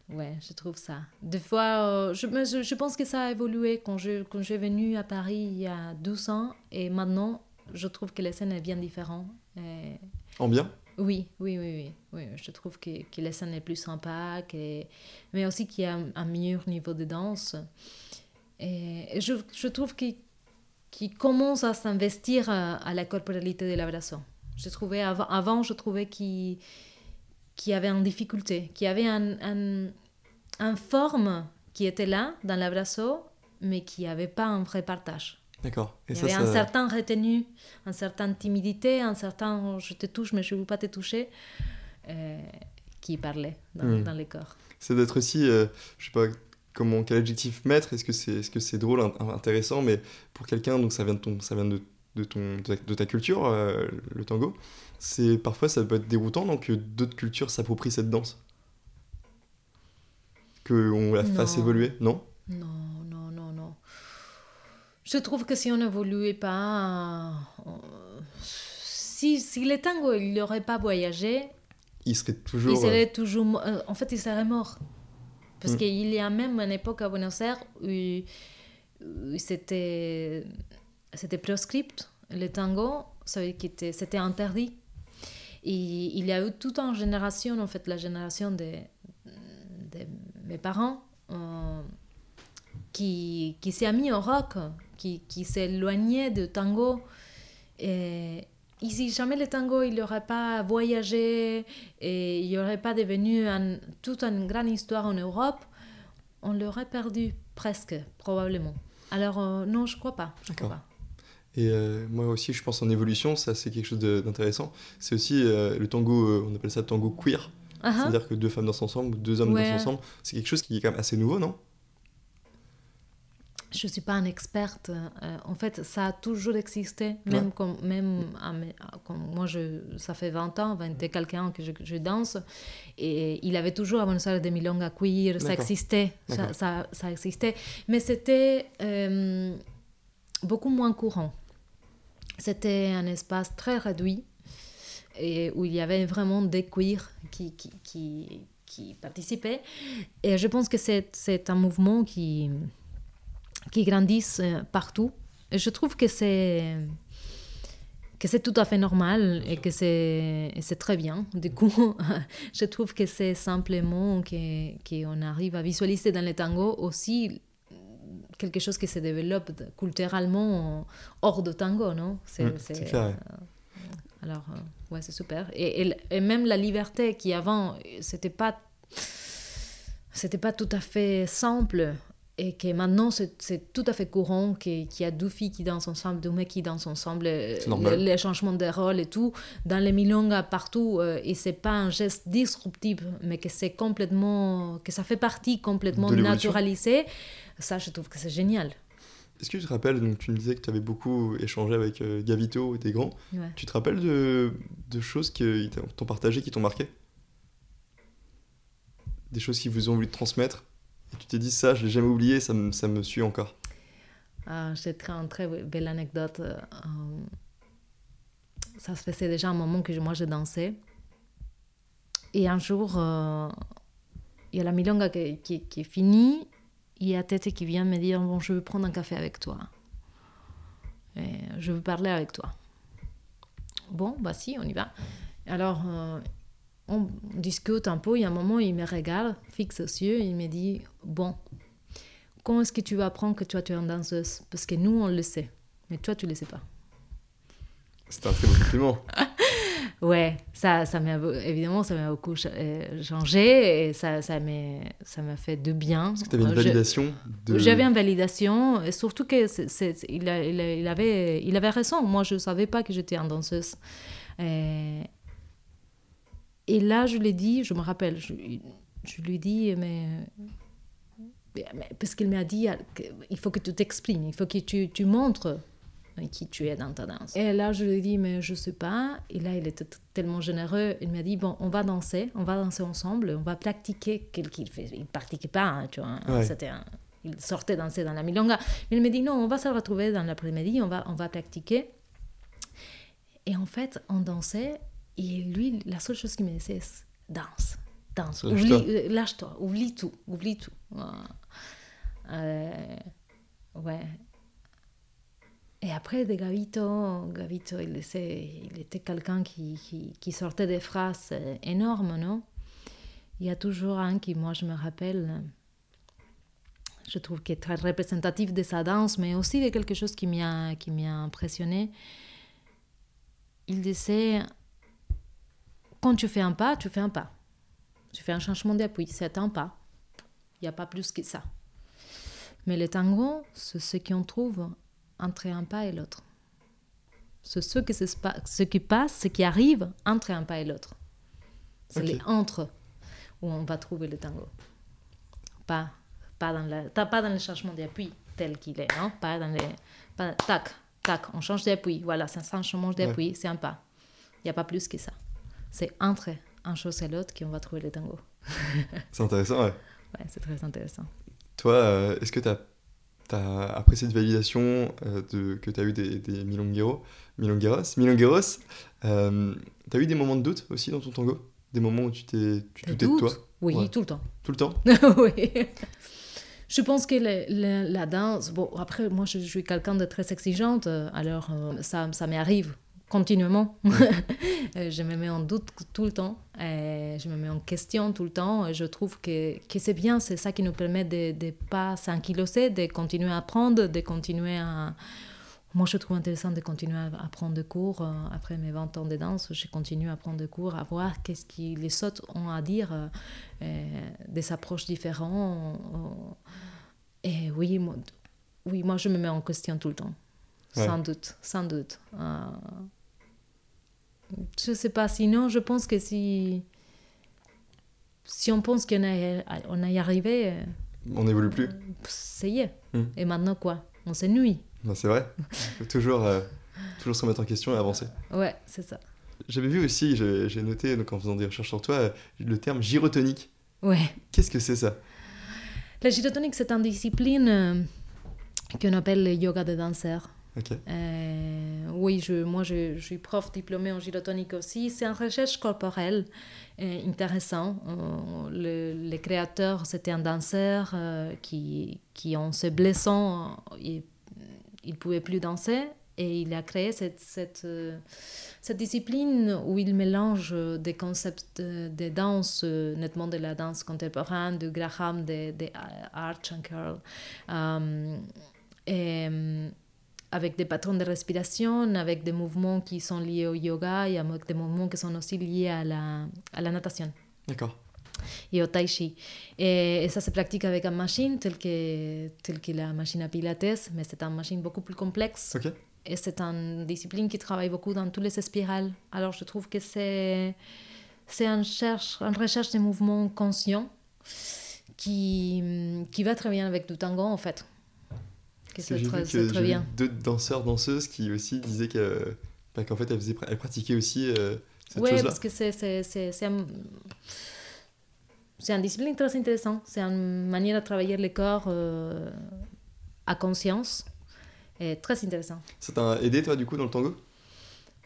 Ouais, je trouve ça. Des fois, euh, je, je, je pense que ça a évolué quand je quand j'ai venu à Paris il y a 12 ans et maintenant, je trouve que la scène est bien différente. Et En bien oui, oui, oui, oui, oui. Je trouve que, que la scène est plus sympa, que... mais aussi qu'il y a un, un meilleur niveau de danse. Et, et je, je trouve qu'il commence à s'investir à, à la corporalité de l'abrazo. Je trouvais avant, avant je trouvais qu'il y avait une difficulté, qu'il y avait un, un, un forme qui était là dans l'abrazo mais qui n'avait pas un vrai partage. D'accord. Il y avait un certain retenu, une certaine timidité, un certain je te touche mais je ne veux pas te toucher, euh, qui parlait dans, hmm. dans, les corps. C'est d'être aussi, je euh, je sais pas comment, quel adjectif mettre, est-ce que c'est est -ce c'est drôle, intéressant, mais pour quelqu'un, donc ça vient de, ton, ça vient de, de, ton, de, ta, culture, euh, le tango, c'est parfois ça peut être déroutant donc que d'autres cultures s'approprient cette danse? Qu'on la fasse évoluer, non, non. Je trouve que si on n'évoluait pas, si, si le tango il n'aurait pas voyagé, il serait toujours. Il serait toujours. Euh, en fait, il serait mort. Parce mm. qu'il y a même une époque à Buenos Aires où, c'était c'était proscript le tango, c'était interdit. Et il y a eu toute une génération, en fait, la génération de, de mes parents, euh, qui, qui s'est mis au rock, qui, qui éloigné du tango. Et, si jamais le tango il n'aurait pas voyagé et il n'aurait pas devenu un, toute une grande histoire en Europe, on l'aurait perdu presque, probablement. Alors euh, non, je crois pas. D'accord. Et euh, moi aussi, je pense en évolution, ça c'est quelque chose d'intéressant. C'est aussi le tango, on appelle ça tango queer. Uh-huh. C'est-à-dire que deux femmes dansent ensemble, deux hommes dansent ensemble. C'est quelque chose qui est quand même assez nouveau, non? Je ne suis pas une experte. Euh, en fait, ça a toujours existé. Même, comme, même moi, je, ça fait 20 ans, 20 et quelques que je, danse. Et il avait toujours à Buenos Aires des milongas queer. Ça existait. Ça, ça, existait. Mais c'était euh, beaucoup moins courant. C'était un espace très réduit et où il y avait vraiment des queers qui, qui, qui, qui participaient. Et je pense que c'est un mouvement qui, qui grandit euh, partout. Et je trouve que c'est que c'est tout à fait normal et que c'est très bien. Du coup, je trouve que c'est simplement qu'on arrive à visualiser dans le tango aussi quelque chose qui se développe culturellement hors de tango, non? C'est clair. Alors, euh, ouais, c'est super. Et, et, même la liberté qui avant, c'était pas, c'était pas tout à fait simple. Et que maintenant, c'est tout à fait courant qu'il y a deux filles qui dansent ensemble, deux mecs qui dansent ensemble, les, changements de rôle et tout, dans les milongas partout. Euh, et c'est pas un geste disruptif, mais que c'est complètement, que ça fait partie complètement naturalisée. Ça, je trouve que c'est génial. Est-ce que tu te rappelles, donc tu me disais que tu avais beaucoup échangé avec euh, Gavito et tes grands. Tu te rappelles de, de choses qui t'ont partagé, qui t'ont marqué? Des choses qui vous ont voulu transmettre? Et tu t'es dit ça, je l'ai jamais oublié, ça me, ça me suit encore. Ah, J'ai une très belle anecdote. Euh, ça se faisait déjà un moment que moi je dansais. Et un jour, euh, il y a la milonga qui, qui, est finie il y a Tete qui vient me dire Bon, je veux prendre un café avec toi. Je veux parler avec toi. Bon, bah si, on y va. Alors, euh, on discute un peu. Il y a un moment, il me regarde, fixe aux yeux, il me dit Bon, comment est-ce que tu vas apprendre que toi, tu es une danseuse? Parce que nous, on le sait. Mais toi, tu ne le sais pas. C'est un très bon compliment. Ouais, ça, ça m'a évidemment ça m'a beaucoup euh, changé et ça, ça m'a ça m'a fait de bien. Parce que tu avais une validation. De... J'avais une validation, et surtout que il, il, avait il avait raison. Moi, je savais pas que j'étais une danseuse. Et, et là, je lui ai dit, je me rappelle, je, je lui ai dit, mais parce qu'il m'a dit il faut que tu t'exprimes, il faut que tu, tu montres qui tu es dans ta danse. Et là, je lui ai dit, mais je sais pas. Et là, il était tellement généreux. Il m'a dit, bon, on va danser, on va danser ensemble, on va pratiquer quel qu'il fait. Il ne pratiquait pas, hein, tu vois. C'était Il sortait danser dans la milonga. Mais il m'a dit, non, on va se retrouver dans l'après-midi, on va, on va pratiquer. Et en fait, on dansait. Et lui, la seule chose qu'il me disait, c'est danse, danse. Euh, lâche-toi, oublie tout, oublie tout. Euh, ouais. Et après, de Gavito, Gavito il, il était quelqu'un qui, qui, qui, sortait des phrases énormes, non? Il y a toujours un qui, moi, je me rappelle, je trouve qu'il est très représentatif de sa danse, mais aussi de quelque chose qui m'a impressionné. Il disait, quand tu fais un pas, tu fais un pas. Tu fais un changement d'appui, c'est un pas. Il n'y a pas plus que ça. Mais le tango, c'est ce qu'on trouve entre un pas et l'autre. C'est ce, pa- ce qui passe, ce qui arrive entre un pas et l'autre. C'est Ok. les entre où on va trouver le tango. Pas, pas, dans, la, pas dans le changement d'appui tel qu'il est. Hein? Pas dans les. Pas, tac, tac, on change d'appui. Voilà, c'est un changement d'appui, c'est un pas. Il n'y a pas plus que ça. C'est entre un chose et l'autre qu'on va trouver le tango. C'est intéressant, ouais. Ouais, c'est très intéressant. Toi, euh, est-ce que tu as, après cette validation euh, de, que tu as eu des, des milongueros, milongueros, milongueros euh, tu as eu des moments de doute aussi dans ton tango? Des moments où tu t'es doutais de toi? Oui, Ouais. tout le temps. Tout le temps? Oui. Je pense que le- le- la danse, bon, après, moi, je, je suis quelqu'un de très exigeante, euh, alors ça, ça m'arrive continuellement. Euh, je me mets en doute tout le temps, et je me mets en question tout le temps. et je trouve que, que c'est bien, c'est ça qui nous permet de ne pas s'ankyloser, de continuer à apprendre, de continuer à... Moi, je trouve intéressant de continuer à prendre des cours. euh, Après mes 20 ans de danse, je continue à prendre des cours, à voir qu'est-ce que les autres ont à dire, euh, euh, des approches différentes. euh, Et oui, moi, oui, moi, je me mets en question tout le temps. Ouais. Sans doute, sans doute. Euh, je sais pas, sinon, je pense que si, si on pense qu'on a, on a y arrivé, euh, On n'évolue plus ça y est. Mm. Et maintenant quoi? On s'ennuie. Ben, C'est vrai. faut toujours, euh, toujours se remettre en question et avancer. Ouais, c'est ça. J'avais vu aussi, j'ai noté donc, en faisant des recherches sur toi, euh, le terme gyrotonique. Ouais. Qu'est-ce que c'est ça? La gyrotonique, c'est une discipline euh, qu'on appelle le yoga de danseur. Ok. Euh, oui, je, moi je, je suis prof diplômée en gyrotonique aussi. C'est une recherche corporelle euh, intéressant. Euh, le, le créateur, c'était un danseur euh, qui, qui, en se blessant, il ne pouvait plus danser. Et il a créé cette, cette, euh, cette discipline où il mélange des concepts de, danse, nettement de la danse contemporaine, de Graham, de, de Arch and Curl. Et, avec des patrons de respiration, avec des mouvements qui sont liés au yoga et avec des mouvements qui sont aussi liés à la, à la natation D'accord. et au tai chi. Et, et ça se pratique avec une machine telle que, telle que la machine à pilates, mais c'est une machine beaucoup plus complexe. Ok. Et c'est une discipline qui travaille beaucoup dans toutes les spirales. Alors je trouve que c'est, c'est une, cherche, une recherche de mouvements conscients qui, qui va très bien avec du tango en fait. Que vu c'est que deux danseurs, danseuses qui aussi disaient que, bah, qu'en fait elles, faisaient, elles pratiquaient aussi euh, cette Oui, chose-là. parce que c'est, c'est, c'est, c'est, un- c'est une discipline très intéressante. C'est une manière de travailler le corps euh, à conscience. Et très intéressant. Ça t'a aidé toi du coup dans le tango?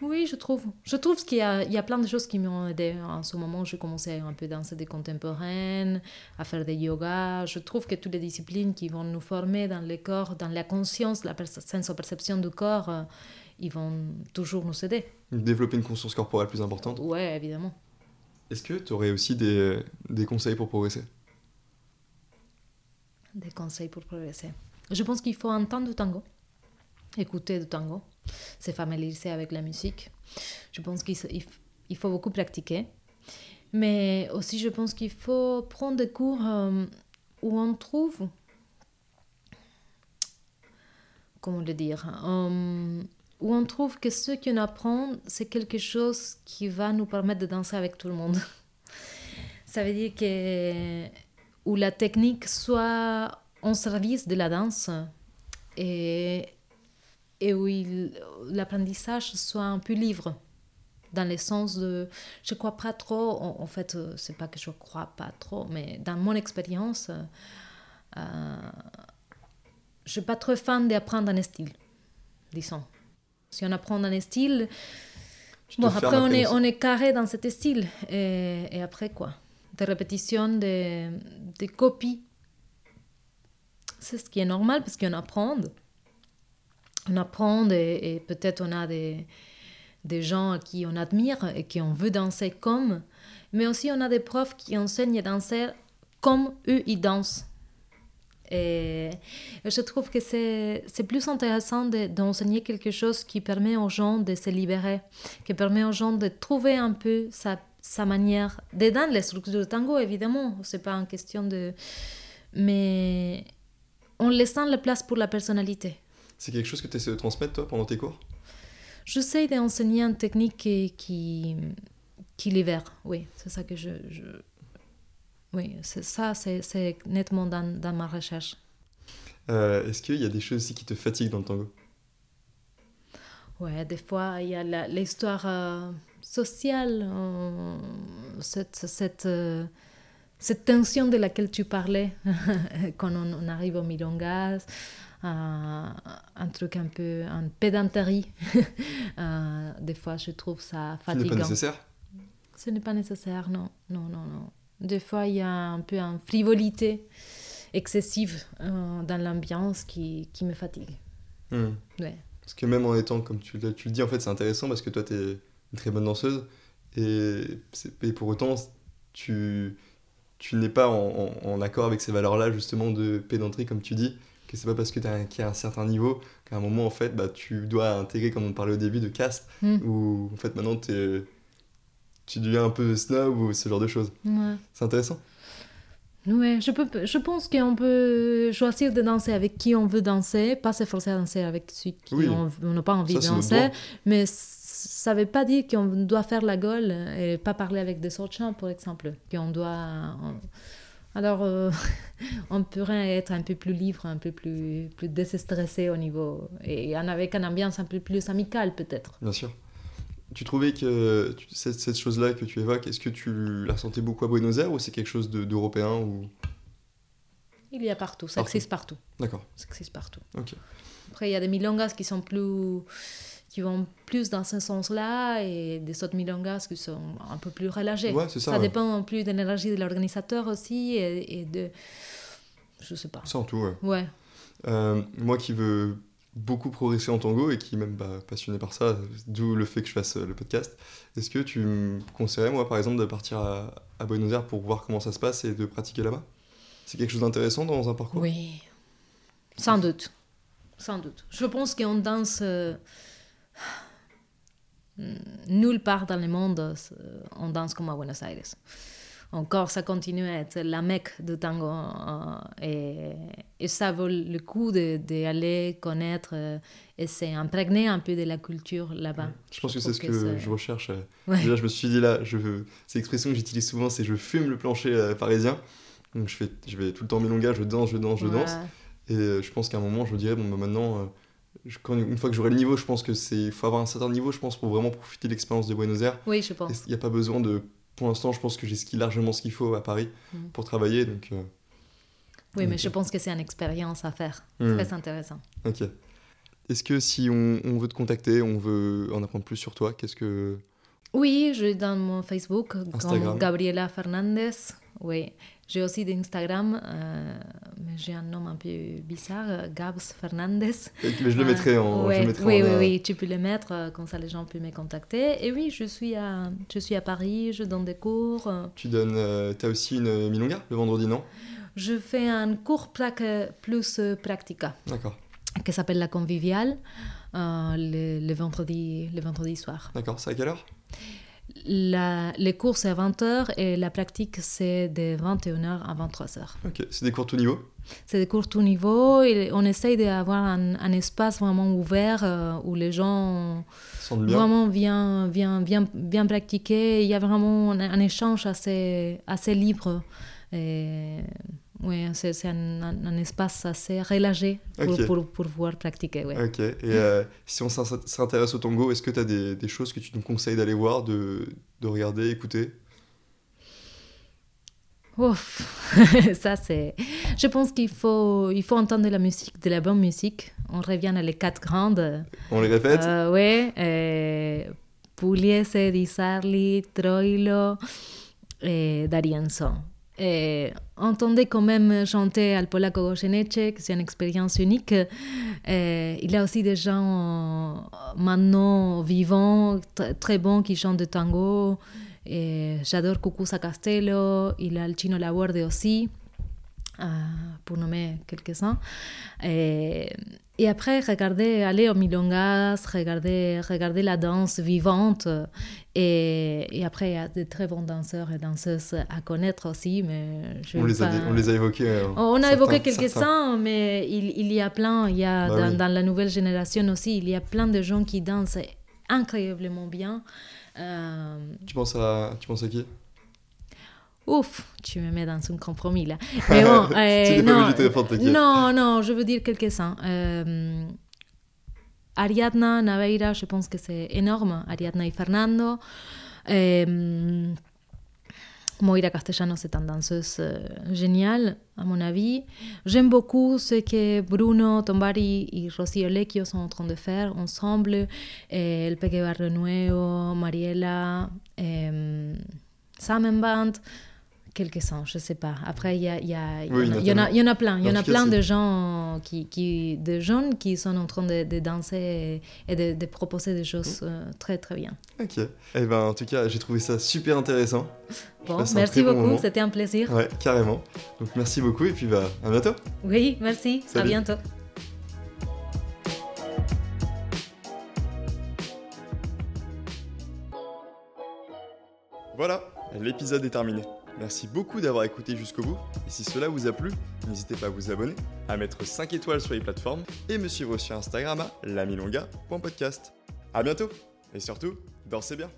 Oui, je trouve. Je trouve qu'il y a, il y a plein de choses qui m'ont aidé. En ce moment, j'ai commencé un peu à danser des contemporaines, à faire des yoga. Je trouve que toutes les disciplines qui vont nous former dans le corps, dans la conscience, la perce- senso-perception du corps, euh, ils vont toujours nous aider. Développer une conscience corporelle plus importante. Oui, évidemment. Est-ce que tu aurais aussi des, des conseils pour progresser? Des conseils pour progresser. Je pense qu'il faut entendre du tango, écouter du tango, se familiariser avec la musique. Je pense qu'il faut beaucoup pratiquer. Mais aussi, je pense qu'il faut prendre des cours euh, où on trouve, comment le dire, euh, où on trouve que ce qu'on apprend, c'est quelque chose qui va nous permettre de danser avec tout le monde. Ça veut dire que où la technique soit en service de la danse et, et où l'apprentissage soit un peu libre dans le sens de je crois pas trop en, en fait euh, c'est pas que je crois pas trop mais dans mon expérience euh, euh, je suis pas trop fan d'apprendre un style disons si on apprend un style Bon, après, on est, ça. on est carré dans cet style. Et, et après, quoi Des répétitions, des, des copies. C'est ce qui est normal parce qu'on apprend. On apprend et, et peut-être on a des, des gens à qui on admire et qui on veut danser comme. Mais aussi, on a des profs qui enseignent à danser comme eux, ils dansent. Et je trouve que c'est plus intéressant de- d'enseigner quelque chose qui permet aux gens de se libérer, qui permet aux gens de trouver un peu sa, sa manière, de dans les structures de tango, évidemment, c'est pas une question de... Mais en laissant la place pour la personnalité. C'est quelque chose que tu essaies de transmettre, toi, pendant tes cours? J'essaie d'enseigner une technique qui, qui, qui libère, oui, c'est ça que je... je... Oui, c'est ça, c'est nettement dans, dans, ma recherche. Euh, Est-ce qu'il y a des choses aussi qui te fatiguent dans le tango? Ouais, des fois, il y a l'histoire euh, sociale, euh, cette, cette, cette, tension de laquelle tu parlais quand on, on, arrive au milongas, un truc un peu, en pédanterie. des fois, je trouve ça fatigant. Ce n'est pas nécessaire Ce n'est pas nécessaire, non, non, non, non. Des fois, il y a un peu une frivolité excessive dans l'ambiance qui, qui me fatigue. Mmh. Ouais. Parce que même en étant, comme tu, tu le dis, en fait, c'est intéressant parce que toi, tu es une très bonne danseuse. Et, et pour autant, tu, tu n'es pas en, en, accord avec ces valeurs-là, justement, de pédanterie, comme tu dis. Que c'est pas parce que tu as, un certain niveau qu'à un moment, en fait, bah, tu dois intégrer, comme on parlait au début, de caste. Mm. Où, en fait, maintenant, es, tu deviens un peu snob ou ce genre de choses. Ouais. C'est intéressant. Oui, je, peux, je pense qu'on peut choisir de danser avec qui on veut danser, pas se forcer à danser avec ceux qui Oui. n'ont pas envie Ça, de danser, mais ça ne veut pas dire qu'on doit faire la gueule et pas parler avec des autres gens, par exemple. Qu'on doit... on- Alors, euh, on pourrait être un peu plus libre, un peu plus, plus déstressé au niveau... Et avec une ambiance un peu plus amicale, peut-être. Bien sûr. Tu trouvais que cette, cette chose-là que tu évoques, est-ce que tu la sentais beaucoup à Buenos Aires ou c'est quelque chose de- d'européen ou... Il y a partout, ça Partout. existe partout. D'accord, Ça existe partout. ok. Après, il y a des milongas qui sont plus qui vont plus dans ce sens-là et des autres milongas qui sont un peu plus relâchés. Ouais, ça. ça ouais. dépend plus de l'énergie de l'organisateur aussi et, et de je sais pas. En tout, ouais. Ouais. Euh, moi qui veux beaucoup progresser en tango et qui est même bah, passionné par ça, d'où le fait que je fasse euh, le podcast, est-ce que tu me conseillerais, moi, par exemple, de partir à, à Buenos Aires pour voir comment ça se passe et de pratiquer là-bas? C'est quelque chose d'intéressant dans un parcours? Oui. Sans doute. Sans doute. Je pense qu'on danse euh, nulle part dans le monde, euh, on danse comme à Buenos Aires. Encore, ça continue à être la mecque du tango. euh, et, et ça vaut le coup d'aller connaître euh, et s'imprégner un peu de la culture là-bas. Je pense que c'est ce que, que c'est- je recherche. euh. Ouais. Déjà, je me suis dit là, je veux... c'est l'expression que j'utilise souvent, c'est je fume le plancher euh, parisien. Donc je, fais, je vais tout le temps milonga, je danse, je danse, je danse. Ouais. Et je pense qu'à un moment, je me dirais, bon, bah, maintenant, quand- une fois que j'aurai le niveau, je pense que c'est. Faut avoir un certain niveau, je pense, pour vraiment profiter de l'expérience de Buenos Aires. Oui, je pense. Il n'y a pas besoin de. Pour l'instant, je pense que j'ai largement ce qu'il faut à Paris Mm. pour travailler. Donc, euh, Oui, mais je pense que c'est une expérience à faire. hmm, Très intéressant. ok. Est-ce que si on, on veut te contacter, on veut en apprendre plus sur toi, qu'est-ce que. Oui, je suis dans mon Facebook Instagram. Gabriela Fernandez. Oui, j'ai aussi d'Instagram, euh, mais j'ai un nom un peu bizarre, euh, Gabs Fernandez. Mais je le mettrai en. Ouais, je le mettrai oui, en, oui, euh, oui, tu peux le mettre, euh, comme ça les gens peuvent me contacter. Et oui, je suis à, je suis à Paris, je donne des cours. euh, Tu donnes. euh, T'as aussi une milonga le vendredi, non? Je fais un cours plus euh, practica D'accord, qui s'appelle la conviviale euh, le, le vendredi, le vendredi soir. d'accord. C'est à quelle heure? La, les cours c'est à 20h et la pratique c'est de 21h à 23h. Ok, c'est des cours tout niveau? C'est des cours tout niveau et on essaye d'avoir un, un espace vraiment ouvert euh, où les gens bien vraiment viennent, viennent, viennent, viennent pratiquer. Il y a vraiment un, un échange assez, assez libre. Et, ouais, c'est un, un- un espace assez relâché pour, pour, pour pouvoir pratiquer. ouais. Ok, et euh, si on s'in- s'intéresse au tango, est-ce que tu as des, des choses que tu nous conseilles d'aller voir, de, de regarder, écouter? Ouf, ça c'est. Je pense qu'il faut, il faut entendre de la musique, de la bonne musique. On revient à les quatre grandes. On les répète? Euh, ouais, euh, Pugliese, Di Sarli, Troilo et D'Arienzo. Et entendez quand même chanter al Polaco Goyeneche, c'est une expérience unique. Et il y a aussi des gens euh, maintenant vivants, tr- très bons, qui chantent de tango. Et J'adore Cucuza Castello, il y a le Chino Laborde aussi. Pour nommer quelques-uns. Et, et, après, regarder, aller au milongas, regarder, regarder la danse vivante. Et, et, après, il y a de très bons danseurs et danseuses à connaître aussi. Mais je on, les a, on les a évoqués. Euh, on a évoqué quelques-uns, mais il, il, y a plein. Il y a, bah dans, dans, la nouvelle génération aussi, il y a plein de gens qui dansent incroyablement bien. Euh, tu, penses à, tu penses à qui? Ouf, tu me mets dans un compromis là. Mais bon, euh, non, non, non, je veux dire quelques-uns. Euh, Ariadna Naveira, je pense que c'est énorme. Ariadna et Fernando. Euh, Moira Castellano, c'est une danseuse euh, géniale, à mon avis. J'aime beaucoup ce que Bruno Tombari et Rocío Lecchio sont en train de faire ensemble. Et el Peque Barrenuevo, Mariela, eh, Samenband quelques-uns, je ne sais pas. Après, il y, a, y, a, y, y, en a, y en a plein. Il y en a plein de gens, qui, qui, de jeunes qui sont en train de, de danser et, de, de, proposer des choses mm. euh, très, très bien. Ok. Eh ben, en tout cas, j'ai trouvé ça super intéressant. Bon, merci beaucoup, c'était un plaisir. Ouais, carrément. Donc, merci beaucoup et puis bah, à bientôt. Oui, merci. À bientôt. Voilà, l'épisode est terminé. Merci beaucoup d'avoir écouté jusqu'au bout, et si cela vous a plu, n'hésitez pas à vous abonner, à mettre 5 étoiles sur les plateformes, et me suivre sur Instagram à lamilonga.podcast. A bientôt, et surtout, dansez bien